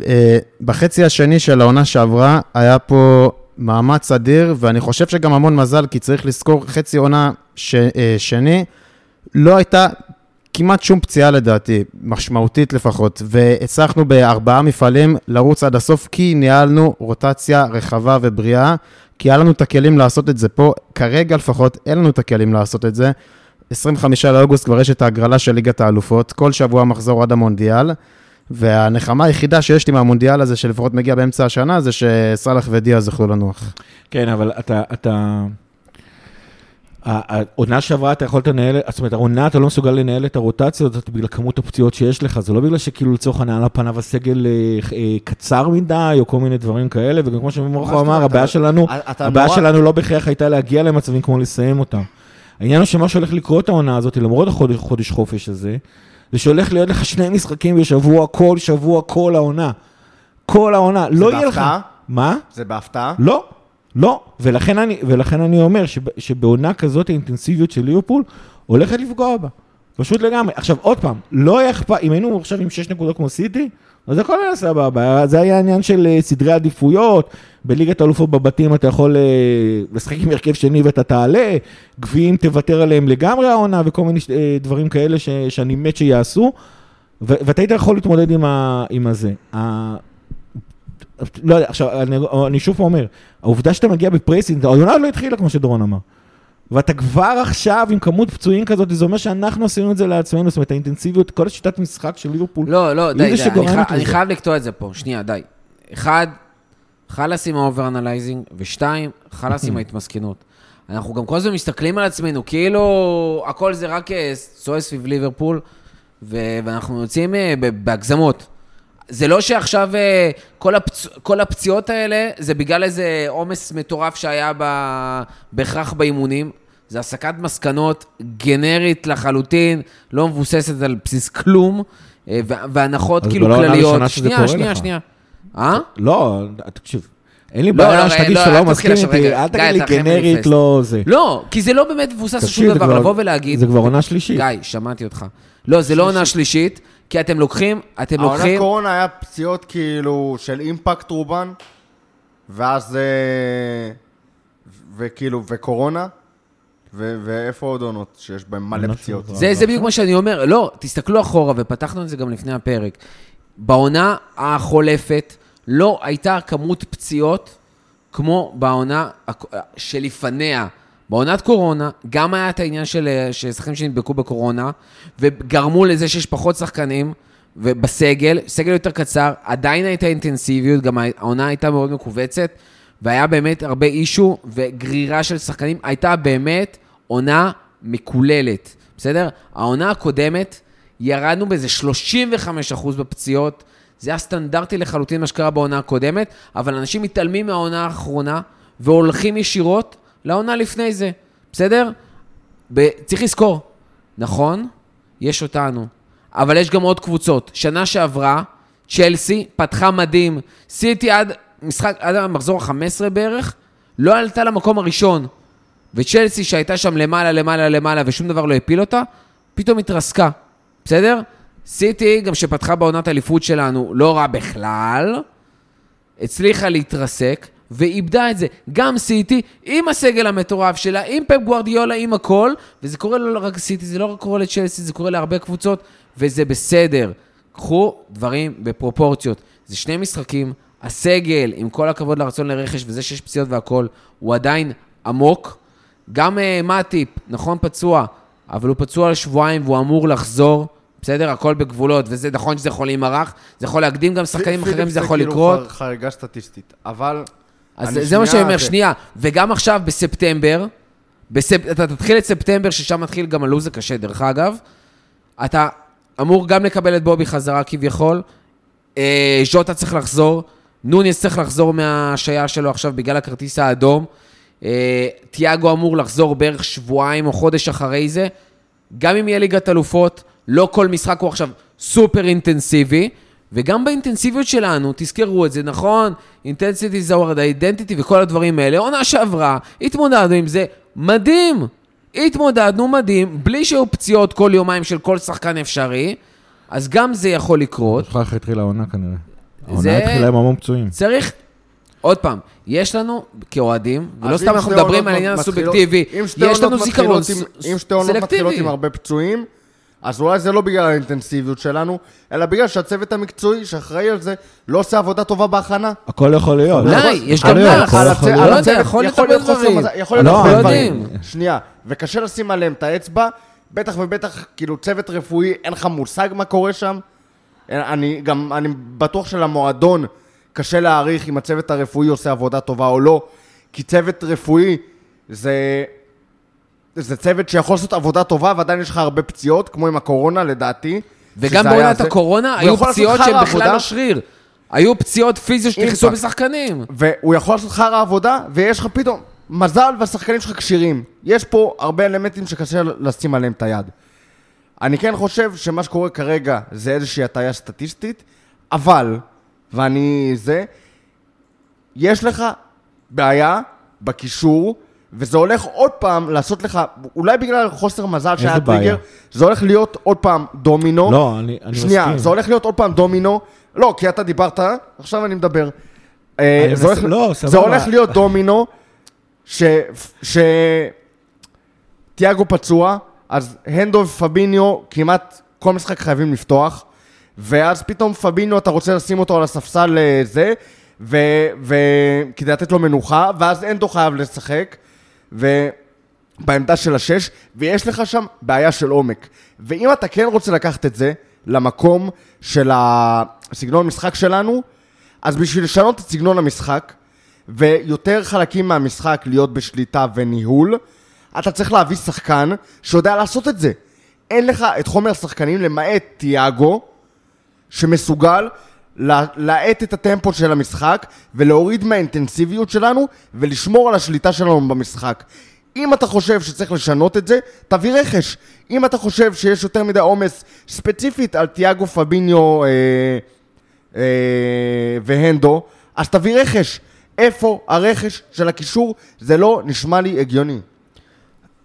S4: אה, בחצי השני של העונה שעברה, היה פה מאמץ אדיר, ואני חושב שגם המון מזל, כי צריך לזכור, חצי עונה ש, אה, שני, לא הייתה כמעט שום פציעה לדעתי, משמעותית לפחות, והצלחנו בארבעה מפעלים לרוץ עד הסוף, כי ניהלנו רוטציה רחבה ובריאה, כי היה לנו את הכלים לעשות את זה פה, כרגע לפחות אין לנו את הכלים לעשות את זה. 25 לאוגוסט כבר יש את ההגרלה של ליגת האלופות, כל שבוע מחזור עד המונדיאל. והנחמה היחידה שיש לי מהמונדיאל הזה, שלפחות מגיע באמצע השנה, זה שסאלח ודיאז יוכלו לנוח.
S2: כן, אבל אתה, אתה... העונה שעברה אתה יכולת לנהל, זאת אומרת, העונה אתה לא מסוגל לנהל את הרוטציה הזאת בגלל כמות הפציעות שיש לך, זה לא בגלל שכאילו לצורך העניין על פניו הסגל אה, אה, קצר מדי, או כל מיני דברים כאלה, וגם כמו שמורחו אמר, הבעיה שלנו, הבעיה שלנו לא בהכרח הייתה להגיע למצבים כמו לסיים אותם. העניין הוא שמה שהולך לקרות העונה הזאת, למרות החודש חודש חופש הזה, זה שהולך להיות לך שני משחקים בשבוע, כל שבוע, כל העונה. כל העונה, לא יהיה לך...
S3: בהפתעה?
S2: מה?
S3: זה בהפתעה?
S2: לא, לא. ולכן אני, ולכן אני אומר שב, שבעונה כזאת האינטנסיביות של ליברפול הולכת לפגוע בה. פשוט לגמרי. עכשיו, עוד פעם, לא היה אכפת, אם היינו עכשיו עם 6 נקודות כמו סיטי, אז הכל היה סבבה. זה היה עניין של אה, סדרי עדיפויות. בליגת האלופות בבתים אתה יכול אה, לשחק עם הרכב שני ואתה תעלה, גביעים תוותר עליהם לגמרי העונה וכל מיני אה, דברים כאלה ש, שאני מת שיעשו. ואתה היית יכול להתמודד עם, ה, עם הזה. לא יודע, עכשיו, אני, אני שוב אומר, העובדה שאתה מגיע בפרייסינג, העונה לא התחילה, כמו שדורון אמר. ואתה כבר עכשיו עם כמות פצועים כזאת, זה אומר שאנחנו עשינו את זה לעצמנו, זאת אומרת, האינטנסיביות, כל השיטת משחק של ליברפול.
S1: לא, לא, די, די, אני, חי- אני. חייב לקטוע את זה פה. שנייה, די. אחד, חלאס עם ה over analyzing, ושתיים, חלאס עם ההתמסכנות. אנחנו גם כל הזמן מסתכלים על עצמנו, כאילו הכל זה רק אה, סוער סביב ליברפול, ו- ואנחנו יוצאים אה, בהגזמות. זה לא שעכשיו אה, כל, הפצ... כל הפציעות האלה, זה בגלל איזה עומס מטורף שהיה ב... בהכרח באימונים. זה הסקת מסקנות גנרית לחלוטין, לא מבוססת על בסיס כלום, אה, והנחות
S2: אז
S1: כאילו
S2: לא
S1: כלליות.
S2: ראשונה שזה
S1: שנייה,
S2: קורה
S1: שנייה,
S2: לך.
S1: שנייה. אה?
S2: לא, תקשיב, אין לי
S1: לא,
S2: בעיה
S1: לא,
S2: שתגיד
S1: לא,
S2: שאתה לא מסכים איתי. אל תגיד לי גנרית. לא זה.
S1: לא, כי זה לא באמת מבוסס על שום דבר, לבוא ולהגיד...
S2: זה כבר עונה שלישית.
S1: גיא, שמעתי אותך. לא, זה לא עונה שלישית, כי אתם לוקחים, אתם
S3: העונת
S1: לוקחים...
S3: קורונה היה פציעות כאילו של אימפקט רובן, ואז... אה, וכאילו, וקורונה, ו- ואיפה עוד עונות שיש בהן מלא פציעות?
S1: זה, זה בדיוק מה שאני אומר. לא, תסתכלו אחורה, ופתחנו את זה גם לפני הפרק. בעונה החולפת לא הייתה כמות פציעות כמו בעונה שלפניה. בעונת קורונה, גם היה את העניין של אה, ששחקנים שנדבקו בקורונה, וגרמו לזה שיש פחות שחקנים, ובסגל, סגל יותר קצר, עדיין הייתה אינטנסיביות, גם העונה הייתה מאוד מכווצת, והיה באמת הרבה אישו וגרירה של שחקנים, הייתה באמת עונה מקוללת, בסדר? העונה הקודמת, ירדנו באיזה 35% בפציעות, זה היה סטנדרטי לחלוטין מה שקרה בעונה הקודמת, אבל אנשים מתעלמים מהעונה האחרונה והולכים ישירות לעונה לפני זה, בסדר? ב- צריך לזכור, נכון, יש אותנו, אבל יש גם עוד קבוצות. שנה שעברה, צ'לסי פתחה מדהים. סיטי עד משחק, עד המחזור ה-15 בערך, לא עלתה למקום הראשון. וצ'לסי שהייתה שם למעלה, למעלה, למעלה, ושום דבר לא הפיל אותה, פתאום התרסקה, בסדר? סיטי, גם שפתחה בעונת האליפות שלנו, לא רע בכלל, הצליחה להתרסק, ואיבדה את זה. גם סיטי, עם הסגל המטורף שלה, עם פפ גוורדיולה, עם הכל, וזה קורה לא רק סיטי, זה לא רק קורה לצ'לסי, זה קורה להרבה קבוצות, וזה בסדר. קחו דברים בפרופורציות. זה שני משחקים, הסגל, עם כל הכבוד לרצון לרכש, וזה שיש פציעות והכל, הוא עדיין עמוק. גם uh, מאטיפ, נכון פצוע, אבל הוא פצוע לשבועיים והוא אמור לחזור. בסדר? הכל בגבולות, וזה נכון שזה יכול להימרח, זה יכול להקדים גם שחקנים
S3: פיליפ
S1: אחרים, זה יכול
S3: כאילו
S1: לקרות.
S3: כבר חריגה סטטיסטית, אבל...
S1: אז זה, זה מה שאני
S3: שנייה-
S1: אומר,
S3: זה-
S1: שנייה. וגם עכשיו, בספטמבר, בספ... אתה תתחיל את ספטמבר, ששם מתחיל גם הלו"ז הקשה, דרך אגב. אתה אמור גם לקבל את בובי חזרה כביכול. אה, ז'וטה צריך לחזור. נוניס צריך לחזור מההשעיה שלו עכשיו בגלל הכרטיס האדום. אה, תיאגו אמור לחזור בערך שבועיים או חודש אחרי זה. גם אם יהיה ליגת אלופות, לא כל משחק הוא עכשיו סופר אינטנסיבי. וגם באינטנסיביות שלנו, תזכרו את זה, נכון? אינטנסיטי זה word identity וכל הדברים האלה. עונה שעברה, התמודדנו עם זה, מדהים. התמודדנו מדהים, בלי שהיו פציעות כל יומיים של כל שחקן אפשרי, אז גם זה יכול לקרות.
S2: איך התחילה העונה כנראה. העונה התחילה עם המון פצועים.
S1: צריך, עוד פעם, יש לנו כאוהדים, ולא סתם אנחנו מדברים על העניין הסובייקטיבי, יש לנו זיכרון
S3: מתחילות עם-
S1: ס-
S3: אם שתי עונות מתחילות
S1: סלקטיבי.
S3: עם הרבה פצועים, אז אולי זה לא בגלל האינטנסיביות שלנו, אלא בגלל שהצוות המקצועי שאחראי על זה לא עושה עבודה טובה בהכנה.
S2: הכל יכול להיות.
S1: אולי, יש גם לחץ.
S2: הכל
S3: על הצוות
S1: יכול להיות
S3: חוסר. מזל, יכול להיות הרבה
S1: לא
S3: דברים. שנייה, וקשה לשים עליהם את האצבע, בטח ובטח, כאילו, צוות רפואי, אין לך מושג מה קורה שם. אני גם, אני בטוח שלמועדון קשה להעריך אם הצוות הרפואי עושה עבודה טובה או לא, כי צוות רפואי זה... זה צוות שיכול לעשות עבודה טובה ועדיין יש לך הרבה פציעות, כמו עם הקורונה לדעתי.
S1: וגם בעונת. הקורונה היו פציעות שהן בכלל לא שריר. היו פציעות פיזיות שנכנסו. בשחקנים.
S3: והוא יכול לעשות חרא עבודה, ויש לך פתאום מזל והשחקנים שלך כשירים. יש פה הרבה אלמנטים שקשה לשים עליהם את היד. אני כן חושב שמה שקורה כרגע זה איזושהי הטעיה סטטיסטית, אבל, ואני זה, יש לך בעיה בקישור, וזה הולך עוד פעם לעשות לך, אולי בגלל חוסר מזל שהיה? טריגר, זה הולך להיות עוד פעם דומינו.
S2: לא, אני אני מסכים.
S3: שנייה, זה הולך להיות עוד פעם דומינו. לא, כי אתה דיברת, עכשיו אני מדבר. אה,
S2: אני
S3: זה
S2: מנסה-
S3: הולך-
S2: לא,
S3: זה
S2: סבבה.
S3: הולך להיות דומינו, ש... ש... תיאגו פצוע, אז הנדו ופביניו כמעט כל משחק חייבים לפתוח, ואז פתאום פביניו אתה רוצה לשים אותו על הספסל אה, זה, ו... ו... כדי לתת לו מנוחה, ואז הנדו חייב לשחק, ובעמדה של השש, ויש לך שם בעיה של עומק. ואם אתה כן רוצה לקחת את זה למקום של הסגנון משחק שלנו, אז בשביל לשנות את סגנון המשחק, ויותר חלקים מהמשחק להיות בשליטה וניהול, אתה צריך להביא שחקן שיודע לעשות את זה. אין לך את חומר השחקנים למעט תיאגו, שמסוגל להאט את הטמפו של המשחק ולהוריד מהאינטנסיביות שלנו ולשמור על השליטה שלנו במשחק. אם אתה חושב שצריך לשנות את זה, תביא רכש. אם אתה חושב שיש יותר מדי עומס ספציפית על תיאגו פביניו אה, אה, והנדו, אז תביא רכש. איפה הרכש של הקישור? זה לא נשמע לי הגיוני.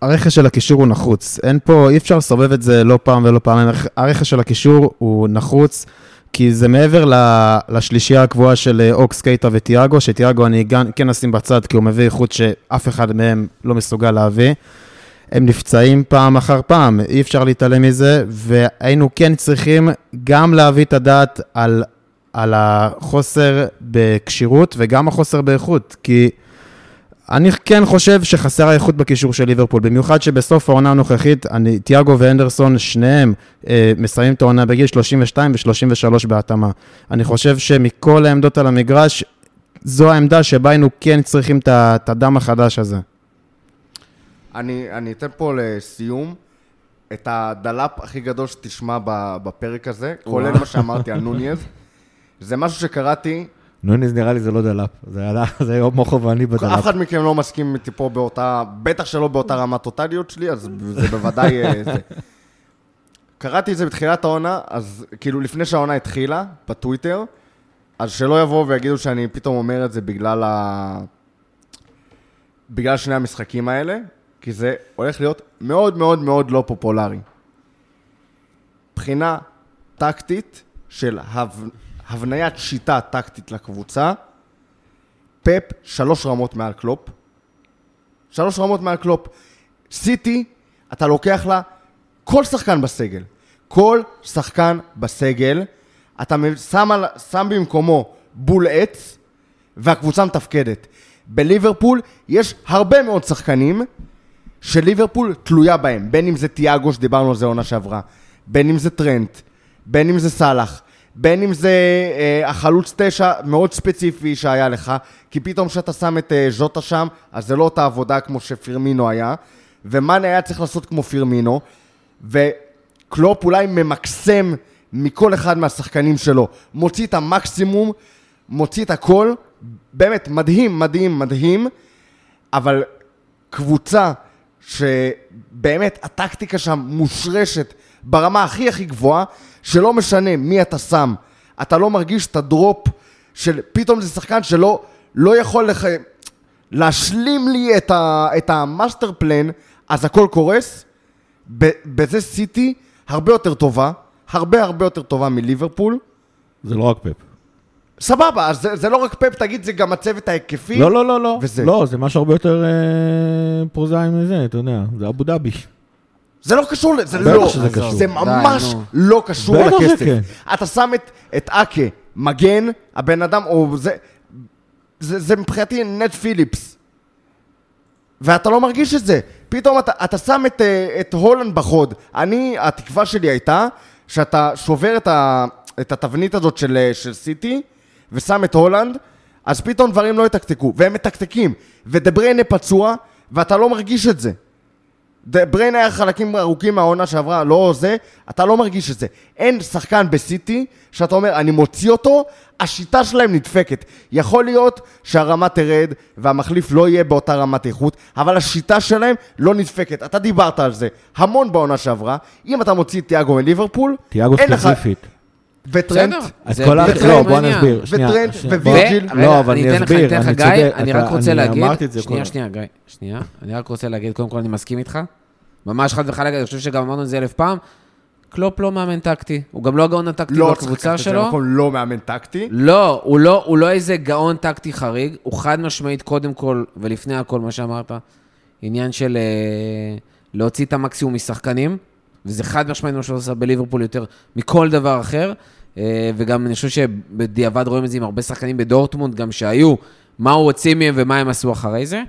S4: הרכש של הקישור הוא נחוץ. אין פה, אי אפשר לסובב את זה לא פעם ולא. הרכ- הרכש של הקישור הוא נחוץ, כי זה מעבר לשלישייה הקבועה של אה, אוקס, קייטה וטיאגו, שטיאגו אני כן אשים בצד, כי הוא מביא איכות שאף אחד מהם לא מסוגל להביא. הם נפצעים פעם אחר פעם, אי אפשר להתעלם מזה, והיינו כן צריכים גם להביא את הדעת על, על החוסר בכשירות וגם החוסר באיכות, כי אני כן חושב שחסרה איכות בקישור של ליברפול, במיוחד שבסוף העונה הנוכחית, אני, תיאגו ואנדרסון, שניהם אה, מסיימים את העונה בגיל 32 ו-33 בהתאמה. אני חושב שמכל העמדות על המגרש, זו העמדה שבה היינו כן צריכים את הדם החדש הזה.
S3: אני, אני אתן פה לסיום את הדלאפ הכי גדול שתשמע בפרק הזה, כולל מה שאמרתי על נוניז. זה משהו שקראתי,
S2: נוניז נראה לי זה לא דלאפ, זה היה מוכו ואני
S3: אף
S2: בדלאפ.
S3: אחד מכם לא מסכים איתי פה באותה, בטח שלא באותה רמת טוטליות שלי, אז זה בוודאי אה. קראתי את זה בתחילת העונה, אז כאילו לפני שהעונה התחילה, בטוויטר, אז שלא יבואו ויגידו שאני פתאום אומר את זה בגלל ה... בגלל שני המשחקים האלה, כי זה הולך להיות מאוד מאוד מאוד לא פופולרי. בחינה טקטית של. הבניית שיטה טקטית לקבוצה, פפ שלוש רמות מעל קלופ. שלוש רמות מעל קלופ. סיטי, אתה לוקח לה כל שחקן בסגל. כל שחקן בסגל, אתה שם, על, שם במקומו בול עץ, והקבוצה מתפקדת. בליברפול יש הרבה מאוד שחקנים שליברפול תלויה בהם, בין אם זה תיאגו שדיברנו על זה עונה שעברה, בין אם זה טרנט, בין אם זה סאלח, בין אם זה אה, החלוץ תשע מאוד ספציפי שהיה לך, כי פתאום כשאתה שם את אה, ז'וטה שם, אז זה לא אותה עבודה כמו שפירמינו היה, ומאנה היה צריך לעשות כמו פירמינו, וקלופ אולי ממקסם מכל אחד מהשחקנים שלו, מוציא את המקסימום, מוציא את הכל, באמת מדהים, מדהים, מדהים, אבל קבוצה שבאמת הטקטיקה שם מושרשת ברמה הכי הכי גבוהה, שלא משנה מי אתה שם, אתה לא מרגיש את ה drop של פתאום זה שחקן שלא לא יכול לך, להשלים לי את, ה, את ה master plan, אז הכל קורס. ב, בזה סיטי הרבה יותר טובה, הרבה הרבה יותר טובה מליברפול.
S2: זה לא רק פפ.
S3: סבבה, אז זה, זה לא רק פפ, תגיד, זה גם הצוות ההיקפי.
S2: לא, לא, לא, לא.
S3: וזה.
S2: לא, זה משהו הרבה יותר אה, פרוזאי מזה, אתה יודע. זה אבו דאבי.
S3: זה לא קשור, לזה
S2: בטח
S3: לא,
S2: שזה קשור.
S3: זה
S1: די,
S3: ממש
S1: נו.
S3: לא קשור
S2: בטח
S3: לכסף.
S2: שכן.
S3: אתה שם את, את אקה, מגן, הבן אדם, או זה, זה, זה מבחינתי נט פיליפס. ואתה לא מרגיש את זה. פתאום אתה, אתה שם את, אה, את הולנד בחוד. אני, התקווה שלי הייתה שאתה שובר את, ה, את התבנית הזאת של, אה, של סיטי, ושם את הולנד, אז פתאום דברים לא יתקתקו, והם מתקתקים. ודה בריינה פצוע, ואתה לא מרגיש את זה. בריין היה חלקים ארוכים מהעונה שעברה, לא זה, אתה לא מרגיש את זה. אין שחקן בסיטי שאתה אומר, אני מוציא אותו, השיטה שלהם נדפקת. יכול להיות שהרמה תרד והמחליף לא יהיה באותה רמת איכות, אבל השיטה שלהם לא נדפקת. אתה דיברת על זה המון בעונה שעברה. אם אתה מוציא את תיאגו מליברפול,
S2: תיאגו
S3: אין לך-
S2: ספציפית.
S3: וטרנט.
S2: אז כל ה... לא, בוא. נסביר. שנייה.
S3: ווירג'יל.
S2: לא, אבל אני
S1: אתן לך-
S2: אסביר,
S1: אתן לך,
S2: אני
S1: גיא,
S2: צודק,
S1: אני רק רוצה
S2: אני
S1: להגיד,
S2: אמרתי את זה
S1: שנייה, שנייה, גיא, שנייה, אני רק רוצה להגיד, קודם כל אני מסכים איתך, ממש חד וחלק, אני חושב שגם אמרנו את זה אלף פעם, קלופ לא מאמן טקטי, הוא גם לא הגאון הטקטי
S3: לא צריך
S1: בקבוצה
S3: לקחת את זה
S1: שלו.
S3: למקום לא מאמן טקטי.
S1: לא, הוא לא, הוא לא איזה גאון טקטי חריג, הוא חד משמעית קודם כל, ולפני הכל, מה שאמרת, עניין של אה, להוציא את המקסימום משחקנים, וזה חד משמעית מה שהוא עושה בליברפול יותר מכל דבר אחר, אה, וגם אני חושב שבדיעבד רואים את זה עם הרבה שחקנים בדורטמונד, גם שהיו, מה הוא הוציא מהם ומה הם עשו אחרי זה.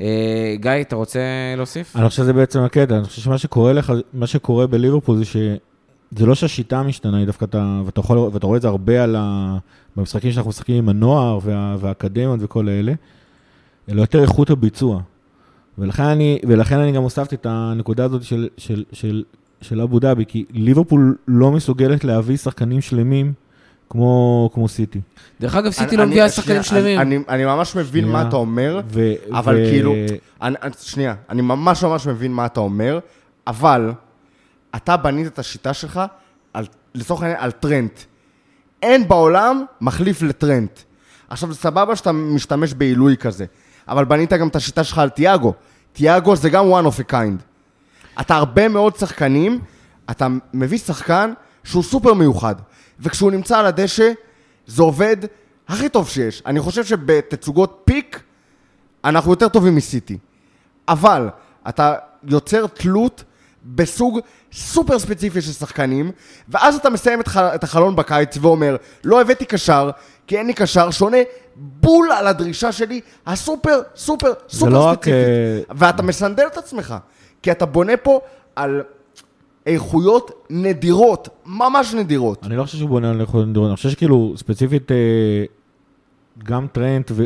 S1: אה, גיא, אתה רוצה להוסיף?
S2: אני חושב שזה בעצם הקטע, אני חושב שמה שקורה לך, מה שקורה בליברפול זה שזה לא שהשיטה משתנה, היא דווקא אתה, ואתה, יכול, ואתה רואה את זה הרבה על ה, במשחקים שאנחנו משחקים עם הנוער וה, והאקדמיות וכל אלה, אלא יותר איכות הביצוע. ולכן אני, ולכן אני גם הוספתי את הנקודה הזאת של, של, של, של אבו דאבי, כי ליברפול לא מסוגלת להביא שחקנים שלמים כמו, כמו סיטי.
S1: דרך אגב, סיטי
S3: אני-
S1: לא
S3: אני-
S1: מביאה שחקנים שלמים.
S3: אני, אני, אני ממש מבין
S2: שנייה.
S3: מה אתה אומר.
S2: ו,
S3: אבל
S2: ו,
S3: כאילו, אני, אני, שנייה, אני ממש ממש מבין מה אתה אומר, אבל אתה בנית את השיטה שלך, על, לצורך העניין, על טרנט. אין בעולם מחליף לטרנט. עכשיו, זה סבבה שאתה משתמש בעילוי כזה, אבל בנית גם את השיטה שלך על תיאגו. תיאגו זה גם one of a kind. אתה הרבה מאוד שחקנים, אתה מביא שחקן שהוא סופר מיוחד, וכשהוא נמצא על הדשא, זה עובד הכי טוב שיש. אני חושב שבתצוגות פיק, אנחנו יותר טובים מסיטי. אבל אתה יוצר תלות בסוג סופר ספציפי של שחקנים, ואז אתה מסיים את, ח... את החלון בקיץ ואומר, לא הבאתי קשר, כי אין לי קשר שונה בול על הדרישה שלי, הסופר, סופר, סופר
S2: לא רק,
S3: ספציפית.
S2: אה,
S3: ואתה מסנדל את עצמך, כי אתה בונה פה על איכויות נדירות, ממש נדירות.
S2: אני לא חושב שהוא בונה על יכולת נדירות, אני חושב שכאילו, ספציפית, אה, גם טרנט ו...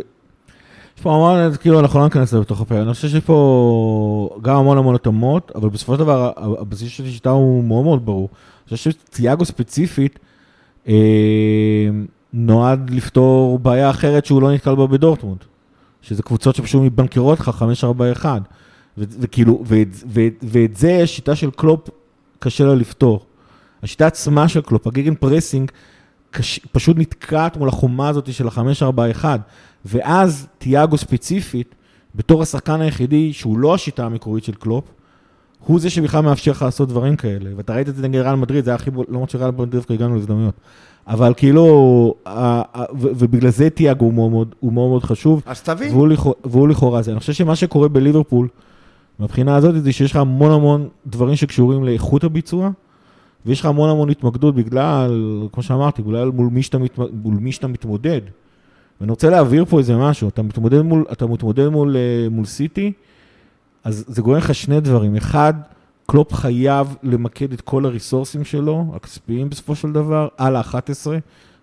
S2: יש פה המון, כאילו, אנחנו לא ניכנס לזה בתוך הפרק, אני חושב שיש פה גם המון המון התאמות, אבל בסופו של דבר, הבסיס של השיטה הוא מאוד מאוד ברור. אני חושב שתיאגו ספציפית, אה, נועד לפתור בעיה אחרת שהוא לא נתקל בה בדורטמונד. שזה קבוצות שפשוט מבנקרות לך 5-4-1. וכאילו, ואת, ואת, ואת זה השיטה של קלופ קשה לה לפתור. השיטה עצמה של קלופ, ה gegenpressing, קש, פשוט נתקעת מול החומה הזאת של ה-5-4-1. ואז תיאגו ספציפית, בתור השחקן היחידי שהוא לא השיטה המקורית של קלופ, הוא זה שבכלל מאפשר לך לעשות דברים כאלה. ואתה ראית את זה נגד ריאל מדריד, זה היה הכי, בול- למרות שריאל מדריד דווקא הגענו להזדמנויות. אבל כאילו, ובגלל זה תיאגו הוא מאוד מאוד, חשוב.
S3: אז תבין.
S2: והוא לכאורה זה. אני חושב שמה שקורה בליברפול, מהבחינה הזאת, זה שיש לך המון המון דברים שקשורים לאיכות הביצוע, ויש לך המון המון התמקדות בגלל, כמו שאמרתי, בגלל מול מי שאתה, מת, מול מי שאתה מתמודד. ואני רוצה להבהיר פה איזה משהו, אתה מתמודד מול, אתה מתמודד מול, אה, מול סיטי, אז זה גורם לך שני דברים. אחד, קלופ חייב למקד את כל הריסורסים שלו, הכספיים בסופו של דבר, על ה-11,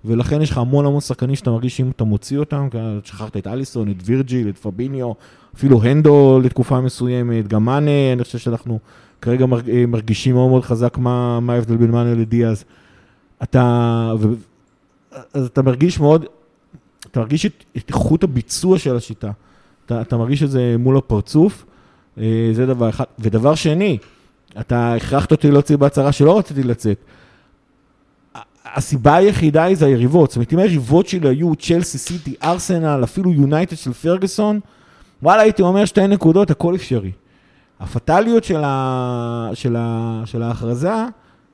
S2: ולכן יש לך המון המון שחקנים שאתה מרגיש שאם אתה מוציא אותם, שכחת את אליסון, את וירג'יל, את פביניו, אפילו הנדו לתקופה מסוימת, גם מאנה, אני חושב שאנחנו כרגע אה, מרגישים מאוד מאוד חזק מה, מה ההבדל בין מאנה לדיאז. אתה, ו, אז אתה מרגיש מאוד, אתה מרגיש את, את איכות הביצוע של השיטה. אתה, אתה מרגיש את זה מול הפרצוף, אה, זה דבר אחד. ודבר שני, אתה הכרחת אותי להוציא בהצהרה שלא רציתי לצאת. הסיבה היחידה היא זה היריבות. זאת אומרת, אם היריבות שלי היו צ'לסי, סיטי, ארסנל, אפילו יונייטד של פרגוסון, וואלה, הייתי אומר שתי נקודות, הכל אפשרי. הפטאליות של, ה... של, ה... של ההכרזה,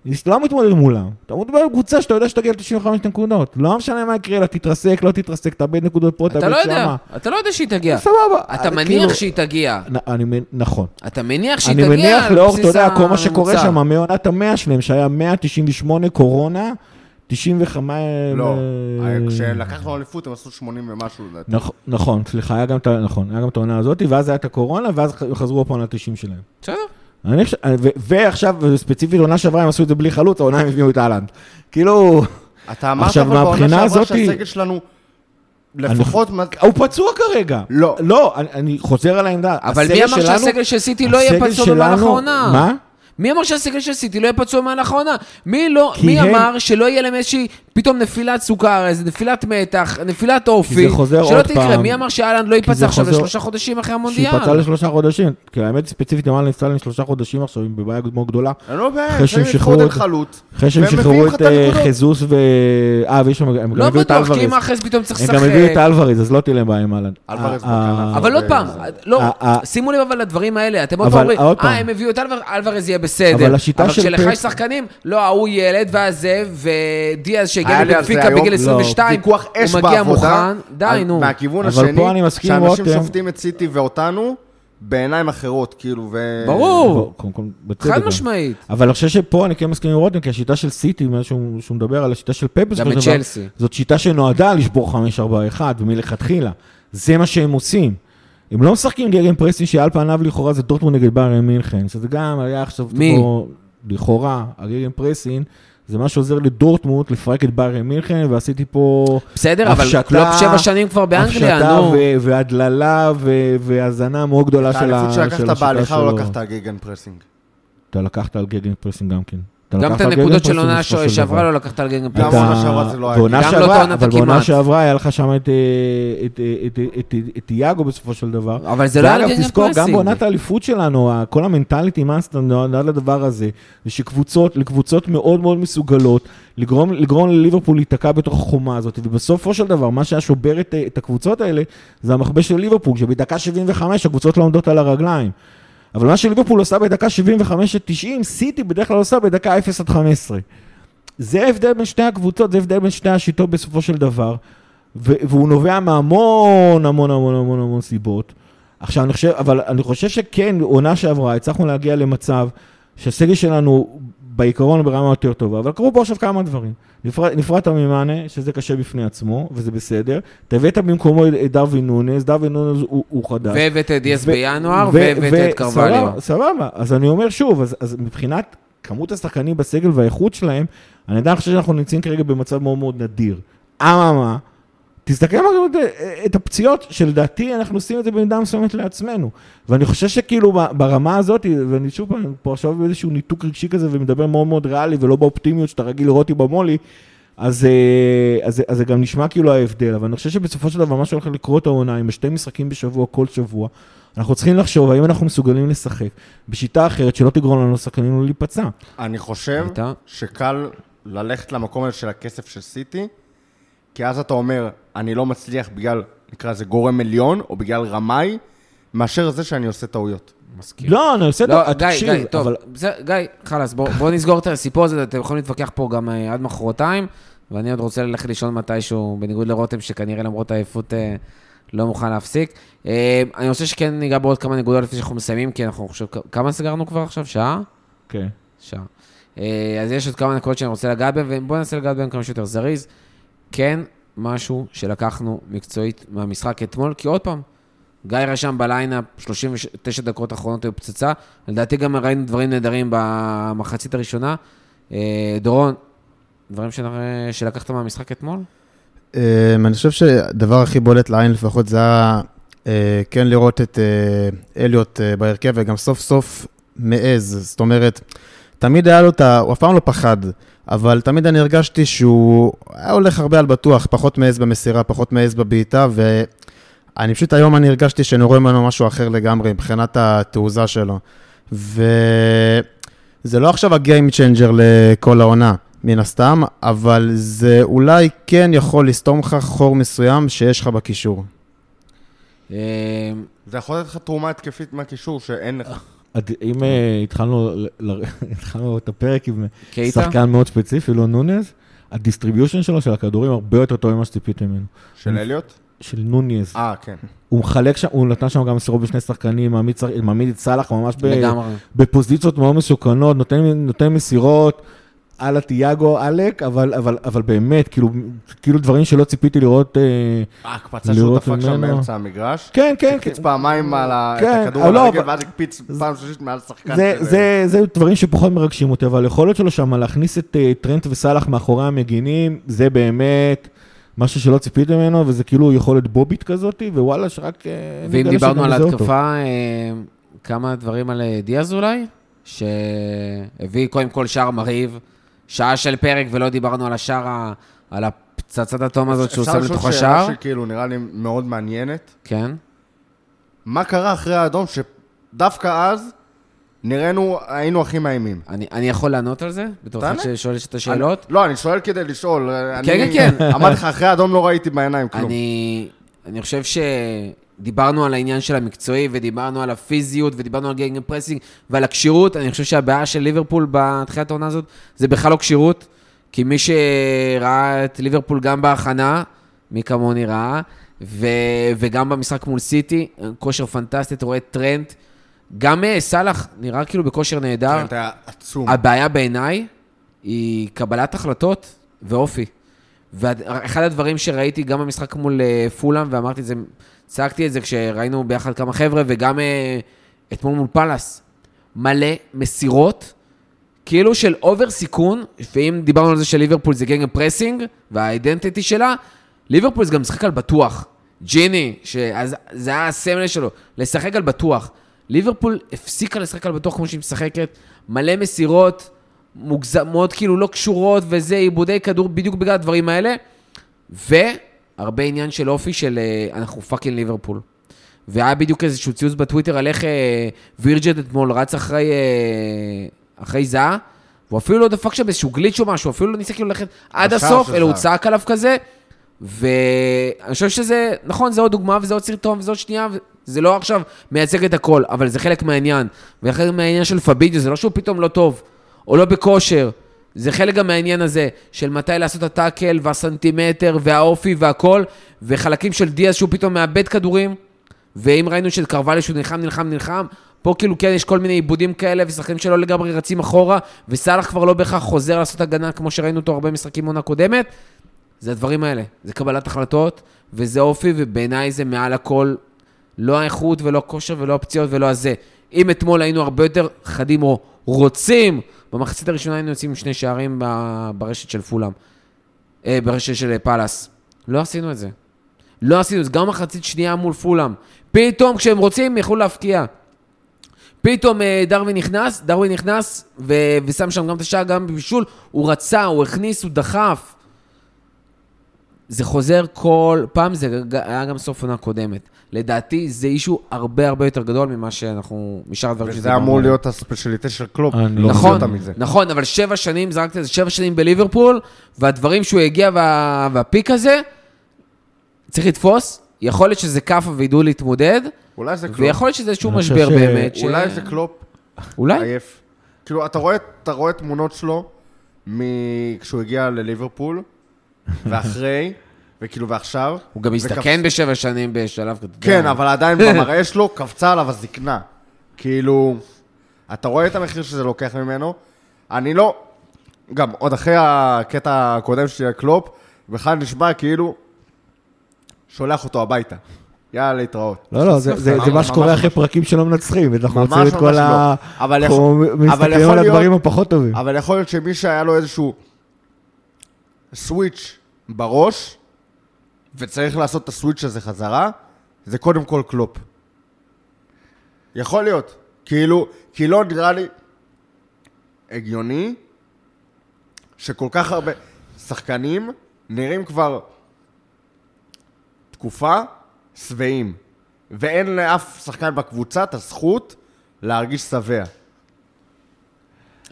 S2: היא לא מתמודד מולם. אתה מתמודד עם קבוצה שאתה יודע שתגיע ל-95 נקודות. לא משנה מה יקרה לה, תתרסק, לא תתרסק, תאבד נקודות פה,
S1: אתה
S2: תאבד
S1: לא
S2: שמה.
S1: יודע, אתה לא יודע שהיא תגיע.
S2: סבבה.
S1: אתה
S2: אני
S1: מניח
S2: כאילו-
S1: שהיא תגיע.
S2: נ- אני נכון.
S1: אתה מניח שהיא
S2: אני
S1: תגיע
S2: מניח
S1: על
S2: לאור, אתה
S1: בסיס
S2: יודע, כל מה שקורה
S1: הממוצע.
S2: שם, מעונת המאה שלהם, שהיה 198 קורונה, 95...
S3: לא,
S2: אה,
S3: כשלקחנו אליפות הם עשו 80 ומשהו לדעתי.
S2: נכ- נכון, סליחה, היה גם את ה- נכון, היה גם את העונה הזאת, ואז היה את הקורונה, ואז חזרו עוד פעם ל-90 שלהם.
S1: בסדר.
S2: אני חושב, ו- ועכשיו, ספציפית, עונה שעברה הם עשו את זה בלי חלוץ, העונה הם הביאו את אהלנד. כאילו,
S3: אתה אמרת אבל בעונה שעברה שהסגל שלנו לפחות...
S2: הוא פצוע כרגע.
S3: לא.
S2: לא, אני, אני חוזר על העמדה.
S1: אבל מי אמר שהסגל של סיטי לא יהיה פצוע במהלך העונה?
S2: מה?
S1: מי אמר שהסגל של סיטי לא יהיה פצוע במהלך העונה? מי לא, מי
S2: הם-
S1: אמר שלא יהיה להם איזושהי פתאום נפילת סוכר, איזה נפילת מתח, נפילת אופי?
S2: כי זה חוזר
S1: שלא
S2: עוד
S1: תקרה,
S2: פעם.
S1: מי אמר שאלנד לא ייפצע עכשיו
S2: חוזר-
S1: לשלושה חודשים אחרי המונדיאל?
S2: שיפצע לשלושה חודשים. כי האמת ספציפית, אמרנו נפצע לשלושה חודשים עכשיו, עם בבעיה מאוד גדולה.
S3: אני לא יודע,
S2: אחרי שהם שחררו את-
S3: חלוץ.
S2: אחרי שהם שחררו אה. חיזוס ו... אה, ויש שם, הם גם
S1: לא
S2: הביאו את
S1: בטוח, כי
S2: אלוורז.
S1: אם אחרי פתאום צריך
S2: הם גם הביאו את
S1: לשחק.
S2: אלוורז, אז לא תהיה להם בעיה עם אהלן.
S3: אלוורז
S2: אה,
S3: בכנף.
S1: אבל עוד פעם, לא,
S2: אה, אה.
S1: שימו לב אבל לדברים האלה, אתם עוד פעם אומרים. אה, הם הביאו את אלוורז, אלוורז יהיה בסדר.
S2: אבל השיטה
S1: אבל
S2: של
S1: כשלך
S2: פפ-
S1: יש שחקנים, לא, ההוא ילד, ואז זה, ודיאז שהגיע
S3: זה
S1: לבנפיקה בגיל
S2: לא,
S1: 22,
S3: ויכוח אש
S1: הוא מגיע
S3: בעבודה.
S1: מוכן, די, נו.
S3: מהכיוון
S2: אבל
S3: השני,
S2: פה אני מסכים עם
S3: שאנשים. שופטים את סיטי ואותנו בעיניים אחרות, כאילו, ו...
S1: ברור.
S2: קודם כל, בצדק
S1: חד. משמעית.
S2: אבל אני חושב שפה אני כן מסכים עם רותם, כי השיטה של סיטי, מה שהוא מדבר על השיטה של פפ בסופו
S1: גם
S2: דבר,
S1: בצ'לסי.
S2: זאת שיטה שנועדה לשבור 5-4-1, ומלכתחילה. זה מה שהם עושים. הם לא משחקים gegenpressing שעל פניו לכאורה זה דורטמונד נגד ביירן מינכן, שזה גם היה עכשיו
S1: מי?
S2: פה, לכאורה, ה gegenpressing, זה מה שעוזר לדורטמונד לפרק את ביירן מינכן, ועשיתי פה
S1: בסדר, אבל
S2: הפשטה-
S1: קלופ שבע שנים כבר באנגליה,
S2: הפשטה
S1: נו.
S2: ו- והדללה ו- והזנה מאוד גדולה של ה-
S3: האליפות
S2: של
S3: שלקחת
S2: השיטה
S3: בהליכה או
S2: שלו.
S3: לקחת על gegenpressing?
S2: אתה לקחת על gegenpressing גם כן.
S1: גם את הנקודות של
S2: pressing
S1: עונה שעברה. לא לקחת על gegen
S3: גם
S1: pressing.
S3: עונה שעברה זה לא היה
S2: בעונה
S1: גם לא
S2: שעברה-
S1: את העונת
S2: אבל בעונה. שעברה היה לך שם את, אה, את, אה, את, את, את, את תיאגו בסופו של דבר.
S1: אבל זה לא היה על
S2: ואגב,
S1: gegen
S2: תזכור, גם
S1: pressing.
S2: בעונת האליפות שלנו, כל ה mentality monster נועד לדבר הזה, זה שקבוצות, לקבוצות מאוד מאוד מסוגלות, לגרום, לגרום לליברפול להיתקע בתוך החומה הזאת, ובסופו של דבר, מה שהיה שובר את, את הקבוצות האלה, זה המכבש של ליברפול, שבדקה 75 הקבוצות לא עומדות על הרגליים. אבל מה שליברפול עושה בדקה 75 עד 90, סיטי בדרך כלל עושה בדקה 0 עד 15. זה ההבדל בין שתי הקבוצות, זה ההבדל בין שתי השיטות בסופו של דבר, והוא נובע מהמון המון המון המון המון סיבות. עכשיו אני חושב, אבל אני חושב שכן, עונה שעברה, הצלחנו להגיע למצב שהסגל שלנו בעיקרון ברמה יותר טובה, אבל קרו פה עכשיו כמה דברים. נפרד- נפרדת ממאנה, שזה קשה בפני עצמו, וזה בסדר. אתה הבאת במקומו את דרווין נונס, דרווין נונס הוא, הוא חדש.
S1: והבאת את דיאס בינואר, והבאת את קרווליו.
S2: סבבה. אז אני אומר שוב, אז, אז מבחינת כמות השחקנים בסגל והאיכות שלהם, אני עדיין חושב שאנחנו נמצאים כרגע במצב מאוד מאוד נדיר. אממה, תסתכל גם את- את הפציעות, שלדעתי אנחנו עושים את זה במידה מסוימת לעצמנו. ואני חושב שכאילו ברמה הזאת, ואני שוב פעם פה עכשיו באיזשהו ניתוק רגשי כזה ומדבר מאוד מאוד ריאלי ולא באופטימיות שאתה רגיל לראות אותי במו"לי, אז, אה, אז, אז זה גם נשמע כאילו ההבדל, אבל אני חושב שבסופו של דבר מה שהולך לקרות העונה עם שתי משחקים בשבוע כל שבוע, אנחנו צריכים לחשוב האם אנחנו מסוגלים לשחק בשיטה אחרת שלא תגרום לנו לשחקנים לא להיפצע.
S3: אני חושב? שקל ללכת למקום הזה של הכסף של סיטי, כי אז אתה אומר, אני לא מצליח בגלל, נקרא לזה גורם עליון, או בגלל רמאי, מאשר זה שאני עושה טעויות.
S1: מסכים.
S2: לא, אני עושה...
S1: לא,
S2: את-
S1: גיא,
S2: תקשיב,
S1: גיא, טוב,
S2: אבל-
S1: בסדר, גיא, חלאס, בואו בוא נסגור את הסיפור הזה, אתם יכולים להתווכח פה גם אה, עד מחרתיים, ואני עוד רוצה ללכת לישון מתישהו, בניגוד לרותם, שכנראה למרות העייפות אה, לא מוכן להפסיק. אה, אני רוצה שכן ניגע בעוד כמה נקודות לפני שאנחנו מסיימים, כי אנחנו חושב, כמה סגרנו כבר עכשיו? שעה?
S2: כן.
S1: שעה. אז יש עוד כמה נקודות שאני רוצה לגעת בהן, ובואו ננסה לגעת בהן כמה שיותר זריז. כן, משהו שלקחנו מקצועית מהמשחק אתמול, כי עוד פעם, גיא רשם בליינאפ, 39 דקות האחרונות היו פצצה. לדעתי גם ראינו דברים נהדרים במחצית הראשונה. אה, דורון, דברים שנראה, שלקחת מהמשחק אתמול?
S4: אמ, אני חושב שהדבר הכי בולט לעין לפחות זה היה אה, כן לראות את אה, אליוט אה, בהרכב, וגם סוף סוף מעז. זאת אומרת, תמיד היה לו את ה... הוא אף פעם לא פחד, אבל תמיד אני הרגשתי שהוא היה הולך הרבה על בטוח, פחות מעז במסירה, פחות מעז בבעיטה, ואני פשוט היום אני הרגשתי שאני רואה ממנו משהו אחר לגמרי מבחינת התעוזה שלו. וזה לא עכשיו ה game changer לכל העונה. מן הסתם, אבל זה אולי כן יכול לסתום לך חור מסוים שיש לך בקישור.
S1: אה,
S3: זה יכול לתת לך תרומה התקפית מהקישור שאין לך.
S2: אם אה, התחלנו את הפרק עם? שחקן מאוד ספציפי, לא נוניז, ה distribution שלו, של הכדורים, הרבה יותר טוב ממה שציפיתם ממנו.
S3: של אליוט?
S2: של נוניז.
S3: אה, כן.
S2: הוא מחלק שם, הוא נתן שם גם מסירות בשני שחקנים, מעמיד מעמיד את סאלח ממש ב-. בפוזיציות מאוד מסוכנות, נותן, נותן מסירות על התיאגו עלק, אבל, אבל, אבל באמת, כאילו, כאילו דברים שלא ציפיתי לראות. אה,
S3: ההקפצה שהוא דפק שם. באמצע המגרש.
S2: כן, כן, כן.
S3: הקפיץ פעמיים על ה- את
S2: כן,
S3: הכדור על
S2: לא,
S3: הרגל, ואז הקפיץ פעם שלישית מעל שחקן.
S2: זה,
S3: של-
S2: זה, זה דברים שפחות מרגשים אותי, אבל היכולת שלו שם להכניס את אה, טרנט וסאלח מאחורי המגינים, זה באמת משהו שלא ציפיתי ממנו, וזה כאילו יכולת בובית כזאת, ווואלה, שרק... אה,
S1: ואם דיברנו על
S2: זה.
S1: התקפה, אה, כמה דברים על אה, דיאז אולי? שהביא קודם כל שער מרהיב, שעה של פרק ולא דיברנו על השער, על הפצצת התום הזאת שהוא
S3: אפשר
S1: שם
S3: לשאול
S1: לתוך
S3: שאלה
S1: השער.
S3: שכאילו נראה לי מאוד מעניינת.
S1: כן.
S3: מה קרה אחרי האדום שדווקא אז נראינו, היינו הכי מאיימים?
S1: אני, אני יכול לענות על זה? בתור אחד. ששואל את השאלות?
S3: אני- לא, אני שואל כדי לשאול. אני-
S1: כן, כן, כן.
S3: אמרתי לך, אחרי האדום לא ראיתי בעיניים כלום.
S1: אני, אני חושב שדיברנו על העניין של המקצועי, ודיברנו על הפיזיות, ודיברנו על gegenpressing, ועל הכשירות. אני חושב שהבעיה של ליברפול בתחילת העונה הזאת, זה בכלל לא כשירות, כי מי שראה את ליברפול גם בהכנה, מי כמוני ראה, ו, וגם במשחק מול סיטי, כושר פנטסטי, אתה רואה את טרנט. גם אה, סאלח נראה כאילו בכושר נהדר.
S3: טרנט היה עצום.
S1: הבעיה בעיניי היא קבלת החלטות ואופי. ואחד הדברים שראיתי גם במשחק מול אה, פולאם, ואמרתי את זה, צעקתי את זה כשראינו ביחד כמה חבר'ה, וגם אה, אתמול מול פאלאס, מלא מסירות, כאילו של over סיכון, ואם דיברנו על זה שליברפול זה gegenpressing, וה identity שלה, ליברפול זה גם משחק על בטוח. ג'יני, שאז, זה היה הסמל שלו, לשחק על בטוח. ליברפול הפסיקה לשחק על בטוח כמו שהיא משחקת, מלא מסירות, מוגזמות, כאילו לא קשורות, וזה איבודי כדור בדיוק בגלל הדברים האלה, והרבה עניין של אופי של אה, אנחנו fucking ליברפול. והיה בדיוק איזשהו ציוץ בטוויטר על איך אה, וירג'יל אתמול רץ אחרי, אה, אחרי זהה, הוא אפילו לא דפק שם איזשהו גליץ' או משהו, אפילו לא ניסה כאילו ללכת עד הסוף, אלא הוא. צעק עליו כזה, ואני חושב שזה, נכון, זה עוד דוגמה וזה עוד סרטון וזה עוד שנייה, זה לא עכשיו מייצג את הכל, אבל זה חלק מהעניין. וחלק מהעניין של פבידיו, זה לא שהוא פתאום לא טוב, או לא בכושר. זה חלק גם מהעניין הזה, של מתי לעשות הטאקל, והסנטימטר, והאופי והכל, וחלקים של דיאז שהוא פתאום מאבד כדורים. ואם ראינו שקרווליו שהוא נלחם, נלחם, נלחם, פה כאילו כן יש כל מיני עיבודים כאלה, ושחקנים שלא לגמרי רצים אחורה, וסאלח כבר לא בהכרח חוזר לעשות הגנה כמו שראינו אותו הרבה משחקים עונה קודמת. זה הדברים האלה, זה קבלת החלטות, וזה אופי, ובעיניי זה מעל הכל לא האיכות ולא הכושר ולא הפציעות ולא הזה. אם אתמול היינו הרבה יותר חדים או רוצים, במחצית הראשונה היינו יוצאים שני שערים ברשת של פולאם, אה, ברשת של פאלאס. לא עשינו את זה. לא עשינו את זה, גם מחצית שנייה מול פולאם. פתאום כשהם רוצים, יכלו להפקיע. פתאום אה, דרווין נכנס, דרווין נכנס ו- ושם שם גם את השער, גם בבישול, הוא רצה, הוא הכניס, הוא דחף. זה חוזר כל פעם, זה היה גם סוף עונה קודמת. לדעתי זה issue הרבה הרבה יותר גדול ממה שאנחנו, משאר הדברים
S3: וזה
S1: שדיברנו
S3: אמור. להיות ה speciality של קלופ.
S2: לא
S3: להוציא
S1: נכון. נכון, אבל שבע שנים, זרקת את זה, שבע שנים בליברפול, והדברים שהוא הגיע וה, והפיק הזה, צריך לתפוס. יכול להיות שזה כאפה וידעו להתמודד,
S3: אולי זה קלופ.
S1: ויכול להיות שזה איזשהו משבר
S2: ש-
S1: באמת. ש-
S3: אולי זה קלופ
S1: אולי?
S3: עייף. כאילו, אתה רואה, אתה רואה תמונות שלו מ- כשהוא הגיע לליברפול, ואחרי, וכאילו, ועכשיו.
S1: הוא גם הזדקן בשבע שנים בשלב כזה.
S3: כן, אבל עדיין במראה שלו קפצה עליו הזקנה. כאילו, אתה רואה את המחיר שזה לוקח ממנו. אני לא... גם עוד אחרי הקטע הקודם שלי על קלופ, בכלל נשמע כאילו שולח אותו הביתה. יאללה, להתראות.
S2: לא, לא, זה- זה
S3: ממש-
S2: זה מה שקורה
S3: ממש
S2: אחרי
S3: ממש.
S2: פרקים שלא מנצחים, אנחנו
S3: ממש
S2: רוצים את כל ה...
S3: לא. אבל
S2: אנחנו מסתכלים על הדברים הפחות טובים.
S3: אבל יכול להיות שמי שהיה לו איזשהו סוויץ' בראש, וצריך לעשות את הסוויץ' הזה חזרה, זה קודם כל קלופ. יכול להיות. כאילו, כי לא נראה לי הגיוני שכל כך הרבה שחקנים נראים כבר תקופה שבעים, ואין לאף שחקן בקבוצה את הזכות להרגיש שבע.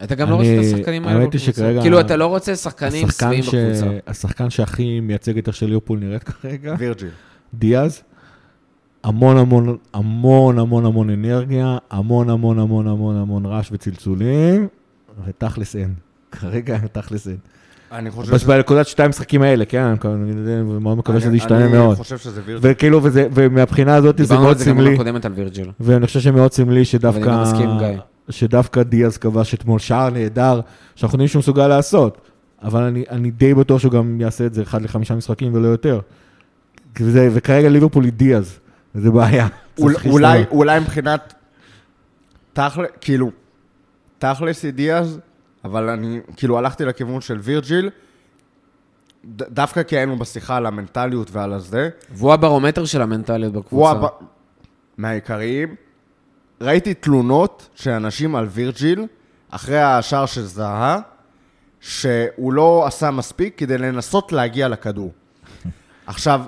S1: אתה גם לא
S2: אני-
S1: רוצה את השחקנים האלה בקבוצה.
S2: שכרגע-
S1: כאילו, אתה לא רוצה שחקנים
S2: ש-
S1: בקבוצה.
S2: השחקן שהכי מייצג את איך של ליברפול נראית כרגע,
S3: וירג'יל.
S2: דיאז, המון המון המון המון המון אנרגיה, המון המון המון המון המון רעש וצלצולים, ותכלס אין. כרגע תכלס אין.
S3: אני חושב
S2: בס- בנקודת שתיים משחקים האלה, כן, אני מאוד מקווה שזה
S3: אני-
S2: ישתנה
S3: אני
S2: מאוד.
S3: חושב שזה וירג'יל.
S2: וכאילו, ומהבחינה הזאת זה
S1: דיברנו על
S2: מאוד
S1: זה גם
S2: סמלי.
S1: בעונה קודמת על וירג'יל.
S2: ואני חושב שמאוד סמלי שדווקא...
S1: אני מסכים גיא.
S2: שדווקא דיאז כבש אתמול שער נהדר, שאנחנו יודעים שהוא מסוגל לעשות. אבל אני, אני די בטוח שהוא גם יעשה את זה אחד לחמישה משחקים ולא יותר. כי זה, וכרגע ליברפול היא דיאז, וזה בעיה.
S3: אול- אולי. אולי מבחינת תכל'ס, כאילו, תכל'ס היא דיאז, אבל אני, כאילו, הלכתי לכיוון של וירג'יל, ד- דווקא כי היינו בשיחה על המנטליות ועל הזה,
S1: והוא הברומטר של המנטליות
S3: הוא
S1: בקבוצה.
S3: הבא, מהעיקריים, ראיתי תלונות של אנשים על וירג'יל, אחרי השער של זהה, שהוא לא עשה מספיק כדי לנסות להגיע לכדור. עכשיו,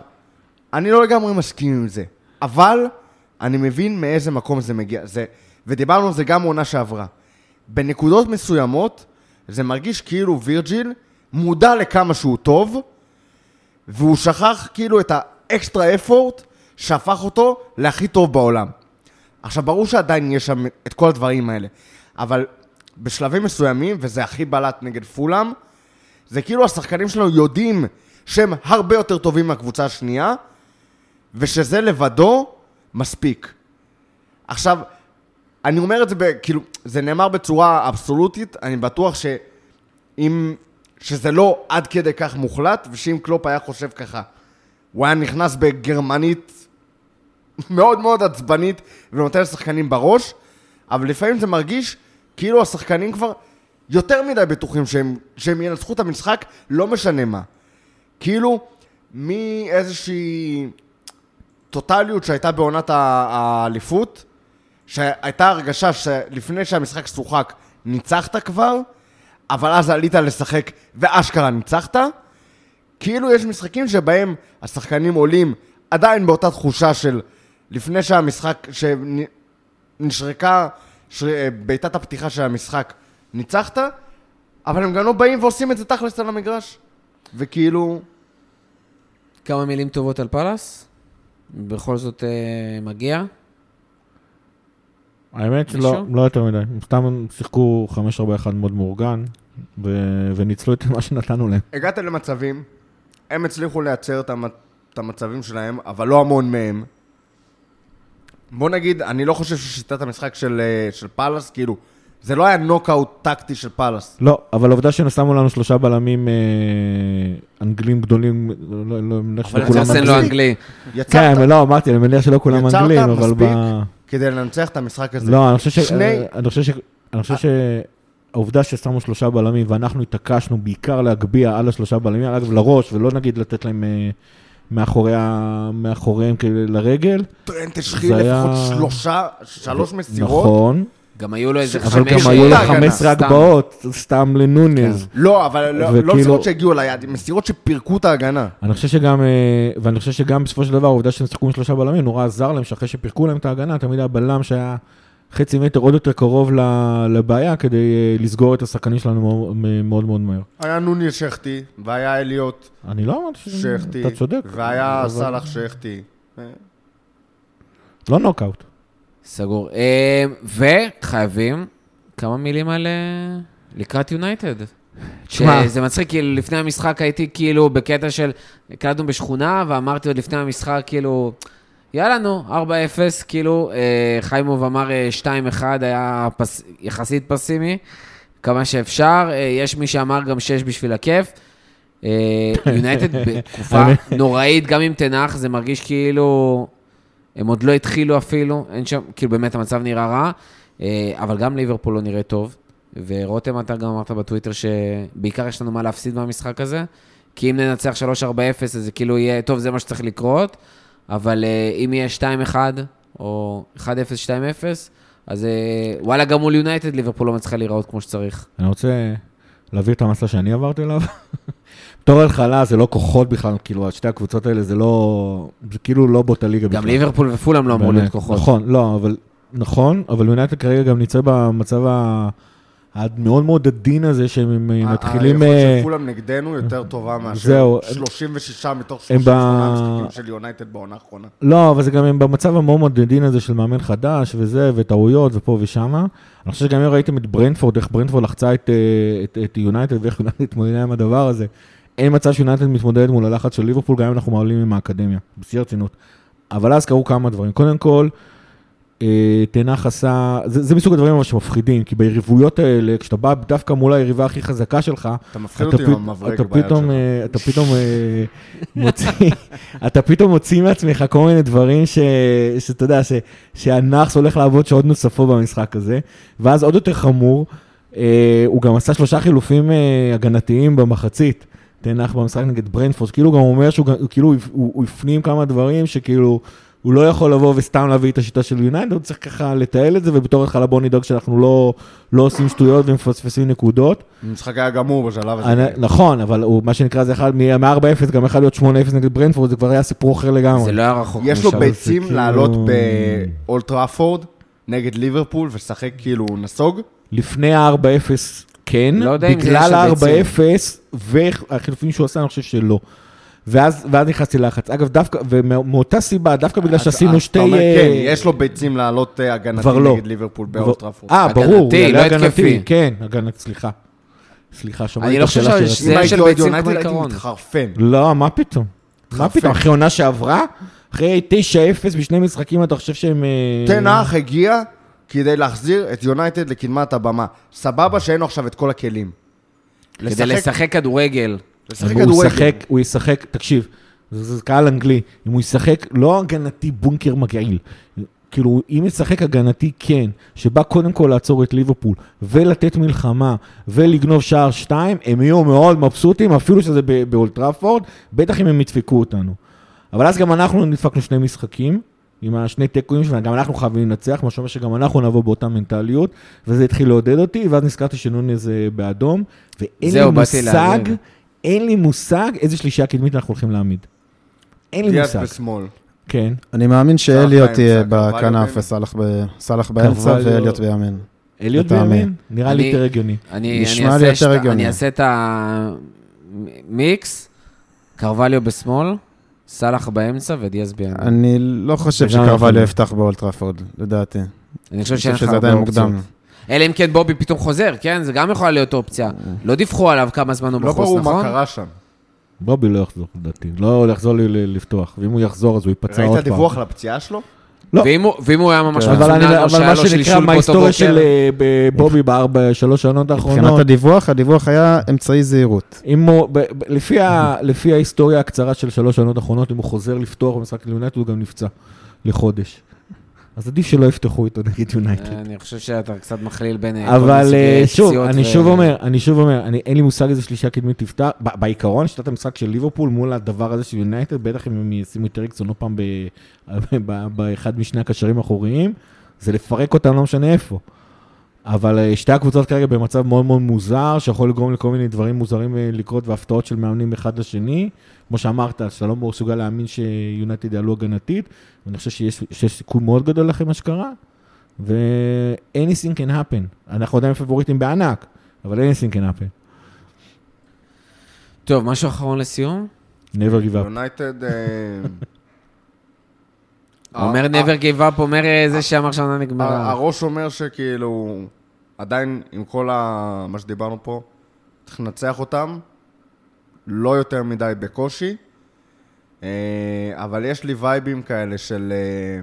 S3: אני לא לגמרי מסכים עם זה, אבל אני מבין מאיזה מקום זה מגיע. זה, ודיברנו על זה גם בעונה שעברה. בנקודות מסוימות, זה מרגיש כאילו וירג'יל מודע לכמה שהוא טוב, והוא שכח כאילו את האקסטרה אפורט שהפך אותו להכי טוב בעולם. עכשיו, ברור שעדיין יש שם את כל הדברים האלה, אבל בשלבים מסוימים, וזה הכי בלט נגד פולאם, זה כאילו השחקנים שלנו יודעים שהם הרבה יותר טובים מהקבוצה השנייה, ושזה לבדו מספיק. עכשיו, אני אומר את זה, ב, כאילו, זה נאמר בצורה אבסולוטית, אני בטוח שאם, שזה לא עד כדי כך מוחלט, ושאם קלופ היה חושב ככה, הוא היה נכנס בגרמנית מאוד מאוד עצבנית, ונותן לשחקנים בראש, אבל לפעמים זה מרגיש כאילו השחקנים כבר יותר מדי בטוחים שהם, שהם ינצחו את המשחק, לא משנה מה. כאילו, מאיזושהי טוטליות שהייתה בעונת האליפות, שהייתה הרגשה שלפני שהמשחק שוחק ניצחת כבר, אבל אז עלית לשחק ואשכרה ניצחת. כאילו יש משחקים שבהם השחקנים עולים עדיין באותה תחושה של לפני שהמשחק, שנשרקה שר... בעיטת הפתיחה של המשחק, ניצחת, אבל הם גם לא באים ועושים את זה תכלס על המגרש. וכאילו,
S1: כמה מילים טובות על פאלאס? בכל זאת אה, מגיע.
S2: האמת שלא? לא יותר מדי. הם סתם הם שיחקו 5-4-1 מאוד מאורגן, ו- וניצלו את מה שנתנו להם.
S3: הגעת למצבים, הם הצליחו לייצר את, המצ... את המצבים שלהם, אבל לא המון מהם. בוא נגיד, אני לא חושב ששיטת המשחק של, אה, של פאלאס, כאילו, זה לא היה נוקאוט טקטי של פאלאס.
S2: לא, אבל העובדה שהם שמו לנו שלושה בלמים אה, אנגלים גדולים, לא, לא, אני מניח
S1: אבל
S2: שלא כולם
S1: אצלנו לא
S2: אנגלים.
S1: אנגלי.
S3: יצרת,
S2: כן, לא, אמרתי, אני מניח שלא כולם
S3: יצרת
S2: אנגלים, אבל
S3: מספיק
S2: ב...
S3: כדי לנצח את המשחק הזה.
S2: לא, אני חושב ש...
S3: שני-
S2: אני חושב ש... אני חושב שהעובדה ששמו שלושה בלמים ואנחנו התעקשנו בעיקר להגביה על השלושה בלמים, אגב, לראש, ולא נגיד לתת להם אה, מאחורי ה- מאחוריהם כאילו לרגל.
S3: טרנט השחיל
S2: זה היה-
S3: לפחות שלושה, שלוש מסירות.
S2: נכון,
S1: גם היו לו איזה
S3: אבל
S1: חמש...
S2: אבל גם היו לו
S3: את ההגנה,
S2: 15
S1: סתם.
S2: הגבהות, סתם לנוניז.
S3: לא, אבל לא, לא
S2: וכאילו-
S3: מסירות שהגיעו ליד, מסירות שפירקו את ההגנה.
S2: אני חושב שגם, אה, ואני חושב שגם בסופו של דבר, העובדה שהם שיחקו עם שלושה בלמים, נורא עזר להם שאחרי שפירקו להם את ההגנה, תמיד היה בלם שהיה חצי מטר עוד יותר קרוב ל- לבעיה, כדי אה, לסגור את השחקנים שלנו מאוד מאוד מהר.
S3: היה נוני שכטי, והיה אליוט
S2: אני לא אמרתי
S3: שכטי,
S2: אתה צודק.
S3: והיה
S2: אבל-
S3: סאלח שכטי.
S2: לא נוקאוט.
S1: סגור. אה, וחייבים כמה מילים על אה, לקראת יונייטד.
S2: תשמע.
S1: שזה מצחיק, כאילו לפני המשחק הייתי כאילו בקטע של, הקלטנו בשכונה, ואמרתי עוד לפני המשחק, כאילו, יאללה נו, 4-0, כאילו, אה, חיימוב אמר אה, 2-1, היה פס, יחסית פסימי, כמה שאפשר, אה, יש מי שאמר גם 6 בשביל הכיף. אה, יונייטד בתקופה נוראית, גם עם תנח, זה מרגיש כאילו, הם עוד לא התחילו אפילו, אין שם, כאילו באמת המצב נראה רע, אה, אבל גם ליברפול לא נראה טוב. ורותם, אתה גם אמרת בטוויטר שבעיקר יש לנו מה להפסיד מהמשחק הזה, כי אם ננצח 3-4-0, אז זה כאילו יהיה, טוב, זה מה שצריך לקרות, אבל אה, אם יהיה 2-1 או 1-0, 2-0, אז אה, וואלה, גם מול יונייטד ליברפול לא מצליחה להיראות כמו שצריך.
S2: אני רוצה להעביר את המסע שאני עברתי אליו. בתור התחלה זה לא כוחות בכלל, כאילו, שתי הקבוצות האלה זה לא, זה כאילו לא באותה ליגה בכלל.
S1: גם ליברפול ופולאם לא אמור
S2: באמת.
S1: להיות כוחות.
S2: נכון, לא, אבל, נכון, אבל יונייטד כרגע גם נמצא במצב ה- המאוד מאוד עדין הזה, שהם אה, מתחילים...
S3: היכולת
S2: אה,
S3: של כולם נגדנו יותר טובה מאשר
S2: זהו.
S3: 36 מתוך
S2: הם
S3: 38
S2: ב-
S3: משחקים של יונייטד בעונה האחרונה.
S2: לא, אבל זה גם הם במצב המאוד מאוד עדין הזה של מאמן חדש וזה, וטעויות ופה ושמה. אני חושב שגם אם ראיתם את ברנטפורד, איך ברנטפורד לחצה את, אה, את, יונייטד ואיך יונייטד התמודדה עם הדבר הזה. אין מצב שיונייטד מתמודדת מול הלחץ של ליברפול, גם אם אנחנו מעלים עם האקדמיה, בשיא הרצינות. אבל אז קרו כמה דברים. קודם כל, אה, תנח עשה, זה, זה מסוג הדברים אבל שמפחידים, כי ביריבויות האלה, כשאתה בא דווקא מול היריבה הכי חזקה שלך,
S3: אתה מפחיד
S2: אתה
S3: אותי עם המברג ביד שלך.
S2: אה, אתה פתאום אה, מוציא, אתה פתאום מוציא מעצמך כל מיני דברים ש- שאתה יודע, שהנאחס הולך לעבוד שעות נוספות במשחק הזה, ואז עוד יותר חמור, אה, הוא גם עשה שלושה חילופים אה, הגנתיים במחצית. תנח במשחק נגד ברנדפורד, כאילו הוא גם אומר שהוא כאילו הוא הפנים כמה דברים שכאילו הוא לא יכול לבוא וסתם להביא את השיטה של יונייטד, הוא צריך ככה לתעל את זה, ובתור התחלה בוא נדאג שאנחנו לא, לא עושים שטויות ומפספסים נקודות.
S3: המשחק היה גמור בשלב הזה.
S2: אני, נכון, אבל הוא, מה שנקרא, זה אחד, מ-4-0 גם יכול להיות 8-0 נגד ברנפורד, זה כבר היה סיפור אחר לגמרי.
S1: זה לא היה רחוק
S3: יש לו. ביצים
S2: כאילו-
S3: לעלות באולטראפורד נגד ליברפול ולשחק כאילו נסוג?
S2: לפני ה-4-0 כן,
S1: לא
S2: בגלל
S1: יש לו
S2: ה-4-0 והחילופים שהוא עשה, אני חושב שלא. ואז, ואז נכנסתי ללחץ. אגב, דווקא, ומאותה סיבה, דווקא בגלל שעשינו שתי...
S3: אתה אומר,
S2: אה,
S3: כן, יש לו ביצים לעלות אה, הגנתי
S2: לא.
S3: נגד ליברפול באולטראפורד.
S2: אה, ברור,
S1: הגנתי, לא
S2: הגנתי.
S1: התקפי.
S2: כן, הגנתי, סליחה. סליחה, שמעתי
S1: אני
S2: את
S1: לא חושב
S2: השאלה
S1: ש-
S2: שרציתי.
S1: זה
S3: אם הייתי
S1: של ביצים כמו עיקרון.
S3: מתחרפן.
S2: לא, מה פתאום? מה. פתאום? אחרי עונה שעברה? אחרי 9-0 בשני משחקים, אתה חושב שהם... אה,
S3: תנח הגיע כדי להחזיר את יונייטד לקדמת הבמה. סבבה שאין לו עכשיו את כל הכלים.
S1: כדי לשחק כדורגל.
S2: הוא. ישחק, הוא ישחק, תקשיב, זה, קהל אנגלי, אם הוא ישחק לא הגנתי בונקר מגעיל, כאילו, אם ישחק הגנתי כן, שבא קודם כל לעצור את ליברפול, ולתת מלחמה, ולגנוב שער שתיים, הם יהיו מאוד מבסוטים, אפילו שזה באולטראפורד, בטח אם הם ידפקו אותנו. אבל אז גם אנחנו נדפקנו שני משחקים, עם השני תיקואים שלנו, גם אנחנו חייבים לנצח, מה שאומר שגם אנחנו נבוא באותה מנטליות, וזה התחיל לעודד אותי, ואז נזכרתי שנוני זה באדום, ואין לי מושג,
S1: להגיד.
S2: אין לי מושג איזה שלישייה קדמית אנחנו הולכים להעמיד. אין לי
S3: דיאס
S2: מושג.
S3: בשמאל.
S2: כן.
S4: אני מאמין שאליוט יהיה בכנף. וסאלח באמצע ואליוט בימין.
S2: אליוט. בימין? נראה לי
S1: אני-
S2: יותר הגיוני.
S4: נשמע
S1: אני,
S4: לי יותר הגיוני.
S1: אני אעשה את המיקס, קרווליו בשמאל, סאלח באמצע ודיאז בימין.
S4: אני לא חושב שקרווליו יפתח באולטראפורד, לדעתי. אני
S1: חושב
S4: חושב
S1: שאין לך
S4: שזה
S1: הרבה
S4: עדיין
S1: אופציות. אלא אם כן בובי פתאום חוזר, כן? זה גם יכולה להיות אופציה. לא דיווחו עליו כמה זמן הוא
S3: לא
S1: בחוץ,
S3: ברור
S1: נכון?
S3: מה קרה שם.
S2: בובי לא יחזור, לדעתי. לא יחזור לי ל- לפתוח. ואם הוא יחזור, אז הוא ייפצע עוד
S3: ראית
S2: פעם.
S3: דיווח על הפציעה שלו?
S2: לא.
S1: ואם הוא- ואם הוא היה ממש
S2: אבל אני-
S1: מצונן, או
S2: אבל
S1: שהיה
S2: מה
S1: לו
S2: שנקרא
S1: שלשול באותו
S2: מההיסטוריה של
S1: בוקר,
S2: אה, ב- בובי בארבע, שלוש שנות
S4: מבחינת
S2: האחרונות,
S4: הדיווח, הדיווח היה אמצעי זהירות.
S2: אם הוא, ב- ב- לפי ה- לפי ההיסטוריה הקצרה של שלוש שנות האחרונות, אם הוא חוזר לפתוח במשחק ליונייטד, הוא גם נפצע לחודש. אז עדיף שלא יפתחו איתו נגד יונייטד.
S1: אני חושב שאתה קצת מכליל בין... אה,
S2: אבל אה, שוב, אני שוב אומר, אני שוב אומר, אין לי מושג איזה שלישה קדמית תפתח. בעיקרון, שיטת המשחק של ליברפול מול הדבר הזה של יונייטד, בטח אם הם ישימו את אריקסון עוד פעם באחד משני הקשרים האחוריים, זה לפרק אותם לא משנה איפה. אבל אה, שתי הקבוצות כרגע במצב מאוד מאוד מוזר, שיכול לגרום לכל מיני דברים מוזרים אה, לקרות והפתעות של מאמנים אחד לשני. כמו שאמרת, שאתה לא מסוגל להאמין שיונייטד יעלו הגנתית, ואני חושב שיש שיש סיכוי מאוד גדול לכם מה שקרה, ו-anything can happen. אנחנו עדיין פבוריטים בענק, אבל anything can happen.
S1: טוב, משהו אחרון לסיום?
S2: never give up.
S3: יונייטד...
S1: הוא אומר never give up, אומר אה, זה שאמר שהעונה
S3: ה-
S1: נגמרה.
S3: הראש אומר שכאילו, עדיין עם כל ה... מה שדיברנו פה, צריך לנצח אותם, לא יותר מדי בקושי, אה, אבל יש לי וייבים כאלה של... אה,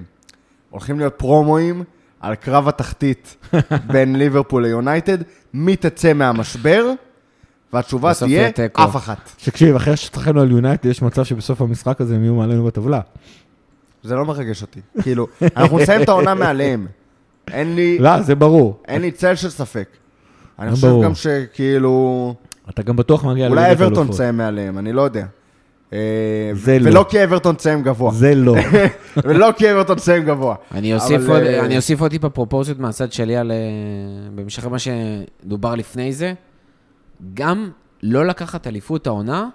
S3: הולכים להיות פרומואים על קרב התחתית בין ליברפול ליונייטד, מי תצא מהמשבר, והתשובה תהיה. אף אחת.
S2: תקשיב, אחרי שצחקנו על יונייטד, יש מצב שבסוף המשחק הזה הם יהיו מעלינו בטבלה.
S3: זה לא מרגש אותי. כאילו, אנחנו נסיים את העונה מעליהם. אין לי,
S2: לא, זה ברור.
S3: אין לי צל של ספק. אני חושב
S2: ברור.
S3: גם שכאילו...
S2: אתה גם בטוח מגיע
S3: אולי
S2: לליגת
S3: אברטון
S2: האלופות.
S3: תסיים מעליהם, אני לא יודע. אה,
S2: זה לא.
S3: ולא כי אברטון תסיים גבוה.
S2: זה לא.
S3: ולא כי אברטון תסיים גבוה.
S1: אני אוסיף
S3: אבל,
S1: עוד-
S3: אה,
S1: אני אוסיף עוד טיפה פרופורציות מהצד שלי על... אה, בהמשך למה שדובר לפני זה. גם לא לקחת אליפות העונה,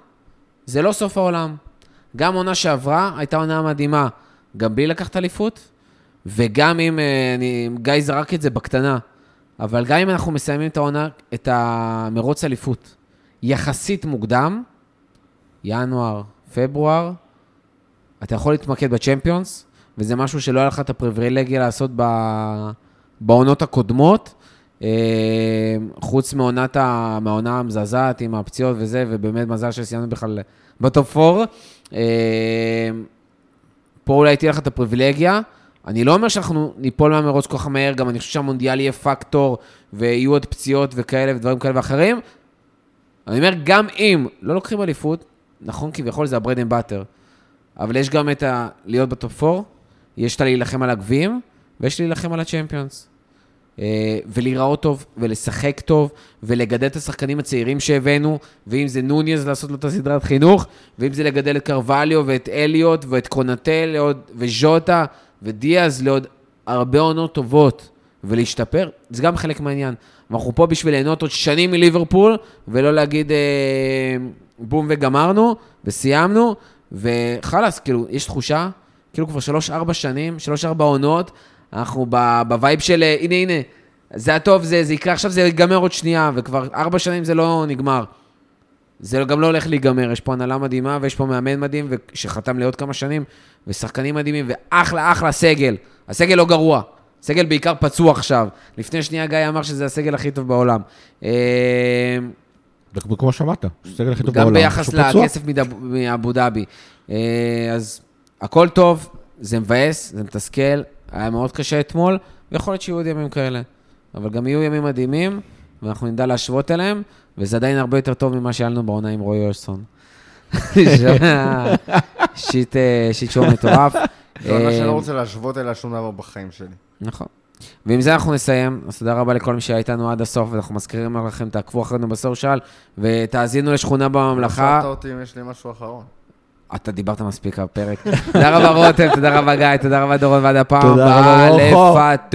S1: זה לא סוף העולם. גם עונה שעברה הייתה עונה מדהימה, גם בלי לקחת אליפות, וגם אם, אה, אני, גיא זרק את זה בקטנה, אבל גם אם אנחנו מסיימים את העונה, את המרוץ אליפות, יחסית מוקדם, ינואר, פברואר, אתה יכול להתמקד בצ'מפיונס, וזה משהו שלא היה לך את הפריבילגיה לעשות. בעונות הקודמות, אה, חוץ מעונת ה... מהעונה המזעזעת עם הפציעות וזה, ובאמת מזל שסיימנו בכלל ב top 4. פה אולי תהיה לך את הפריבילגיה. אני לא אומר שאנחנו ניפול מהמרוץ כל כך מהר, גם אני חושב שהמונדיאל יהיה פקטור, ויהיו עוד פציעות וכאלה ודברים כאלה ואחרים. אני אומר, גם אם לא לוקחים אליפות, נכון, כביכול זה ה bread and butter, אבל יש גם את ה... להיות ב top 4, יש את הלהילחם על הגביעים, ויש להילחם על הצ'מפיונס. אה, ולהיראות טוב, ולשחק טוב, ולגדל את השחקנים הצעירים שהבאנו, ואם זה נוניז לעשות לו את הסדרת חינוך, ואם זה לגדל את קרווליו ואת אליוט ואת קונטה לעוד, וז'וטה ודיאז לעוד הרבה עונות טובות, ולהשתפר, זה גם חלק מהעניין. ואנחנו פה בשביל ליהנות עוד שנים מליברפול, ולא להגיד אה, בום וגמרנו, וסיימנו, וחלאס, כאילו, יש תחושה, כאילו כבר שלוש-ארבע שנים, שלוש-ארבע עונות, אנחנו ב vibe של, אה, הנה, הנה, זה הטוב, זה, זה יקרה עכשיו, זה ייגמר עוד שנייה, וכבר ארבע שנים זה לא נגמר. זה גם לא הולך להיגמר, יש פה הנהלה מדהימה ויש פה מאמן מדהים שחתם לעוד כמה שנים, ושחקנים מדהימים, ואחלה, אחלה סגל. הסגל לא גרוע, סגל בעיקר פצוע עכשיו. לפני שנייה גיא אמר שזה הסגל הכי טוב בעולם. אה,
S2: כמו שאמרת, הסגל הכי טוב
S1: גם
S2: בעולם.
S1: ביחס
S2: שהוא פצוע.
S1: לכסף מאבו דאבי. אה, אז הכל טוב, זה מבאס, זה מתסכל, היה מאוד קשה אתמול, ויכול להיות שיהיו עוד ימים כאלה. אבל גם יהיו ימים מדהימים, ואנחנו נדע להשוות אליהם, וזה עדיין הרבה יותר טוב ממה שהיה לנו בעונה עם רועי אורסון. שיט, אה, שיט שהוא מטורף.
S3: זו עונה שאני
S1: אה,
S3: לא רוצה להשוות אליה שום דבר בחיים שלי.
S1: נכון. ועם זה אנחנו נסיים. אז תודה רבה לכל מי שהיה איתנו עד הסוף, ואנחנו מזכירים לכם, תעקבו אחרינו בסושיאל, ותאזינו לשכונה בממלכה.
S3: שאלת אותי אם יש לי משהו אחרון.
S1: אתה דיברת מספיק בפרק. תודה רבה רותם, תודה רבה גיא, תודה רבה דורון, ועד הפעם הבאה. לפטר.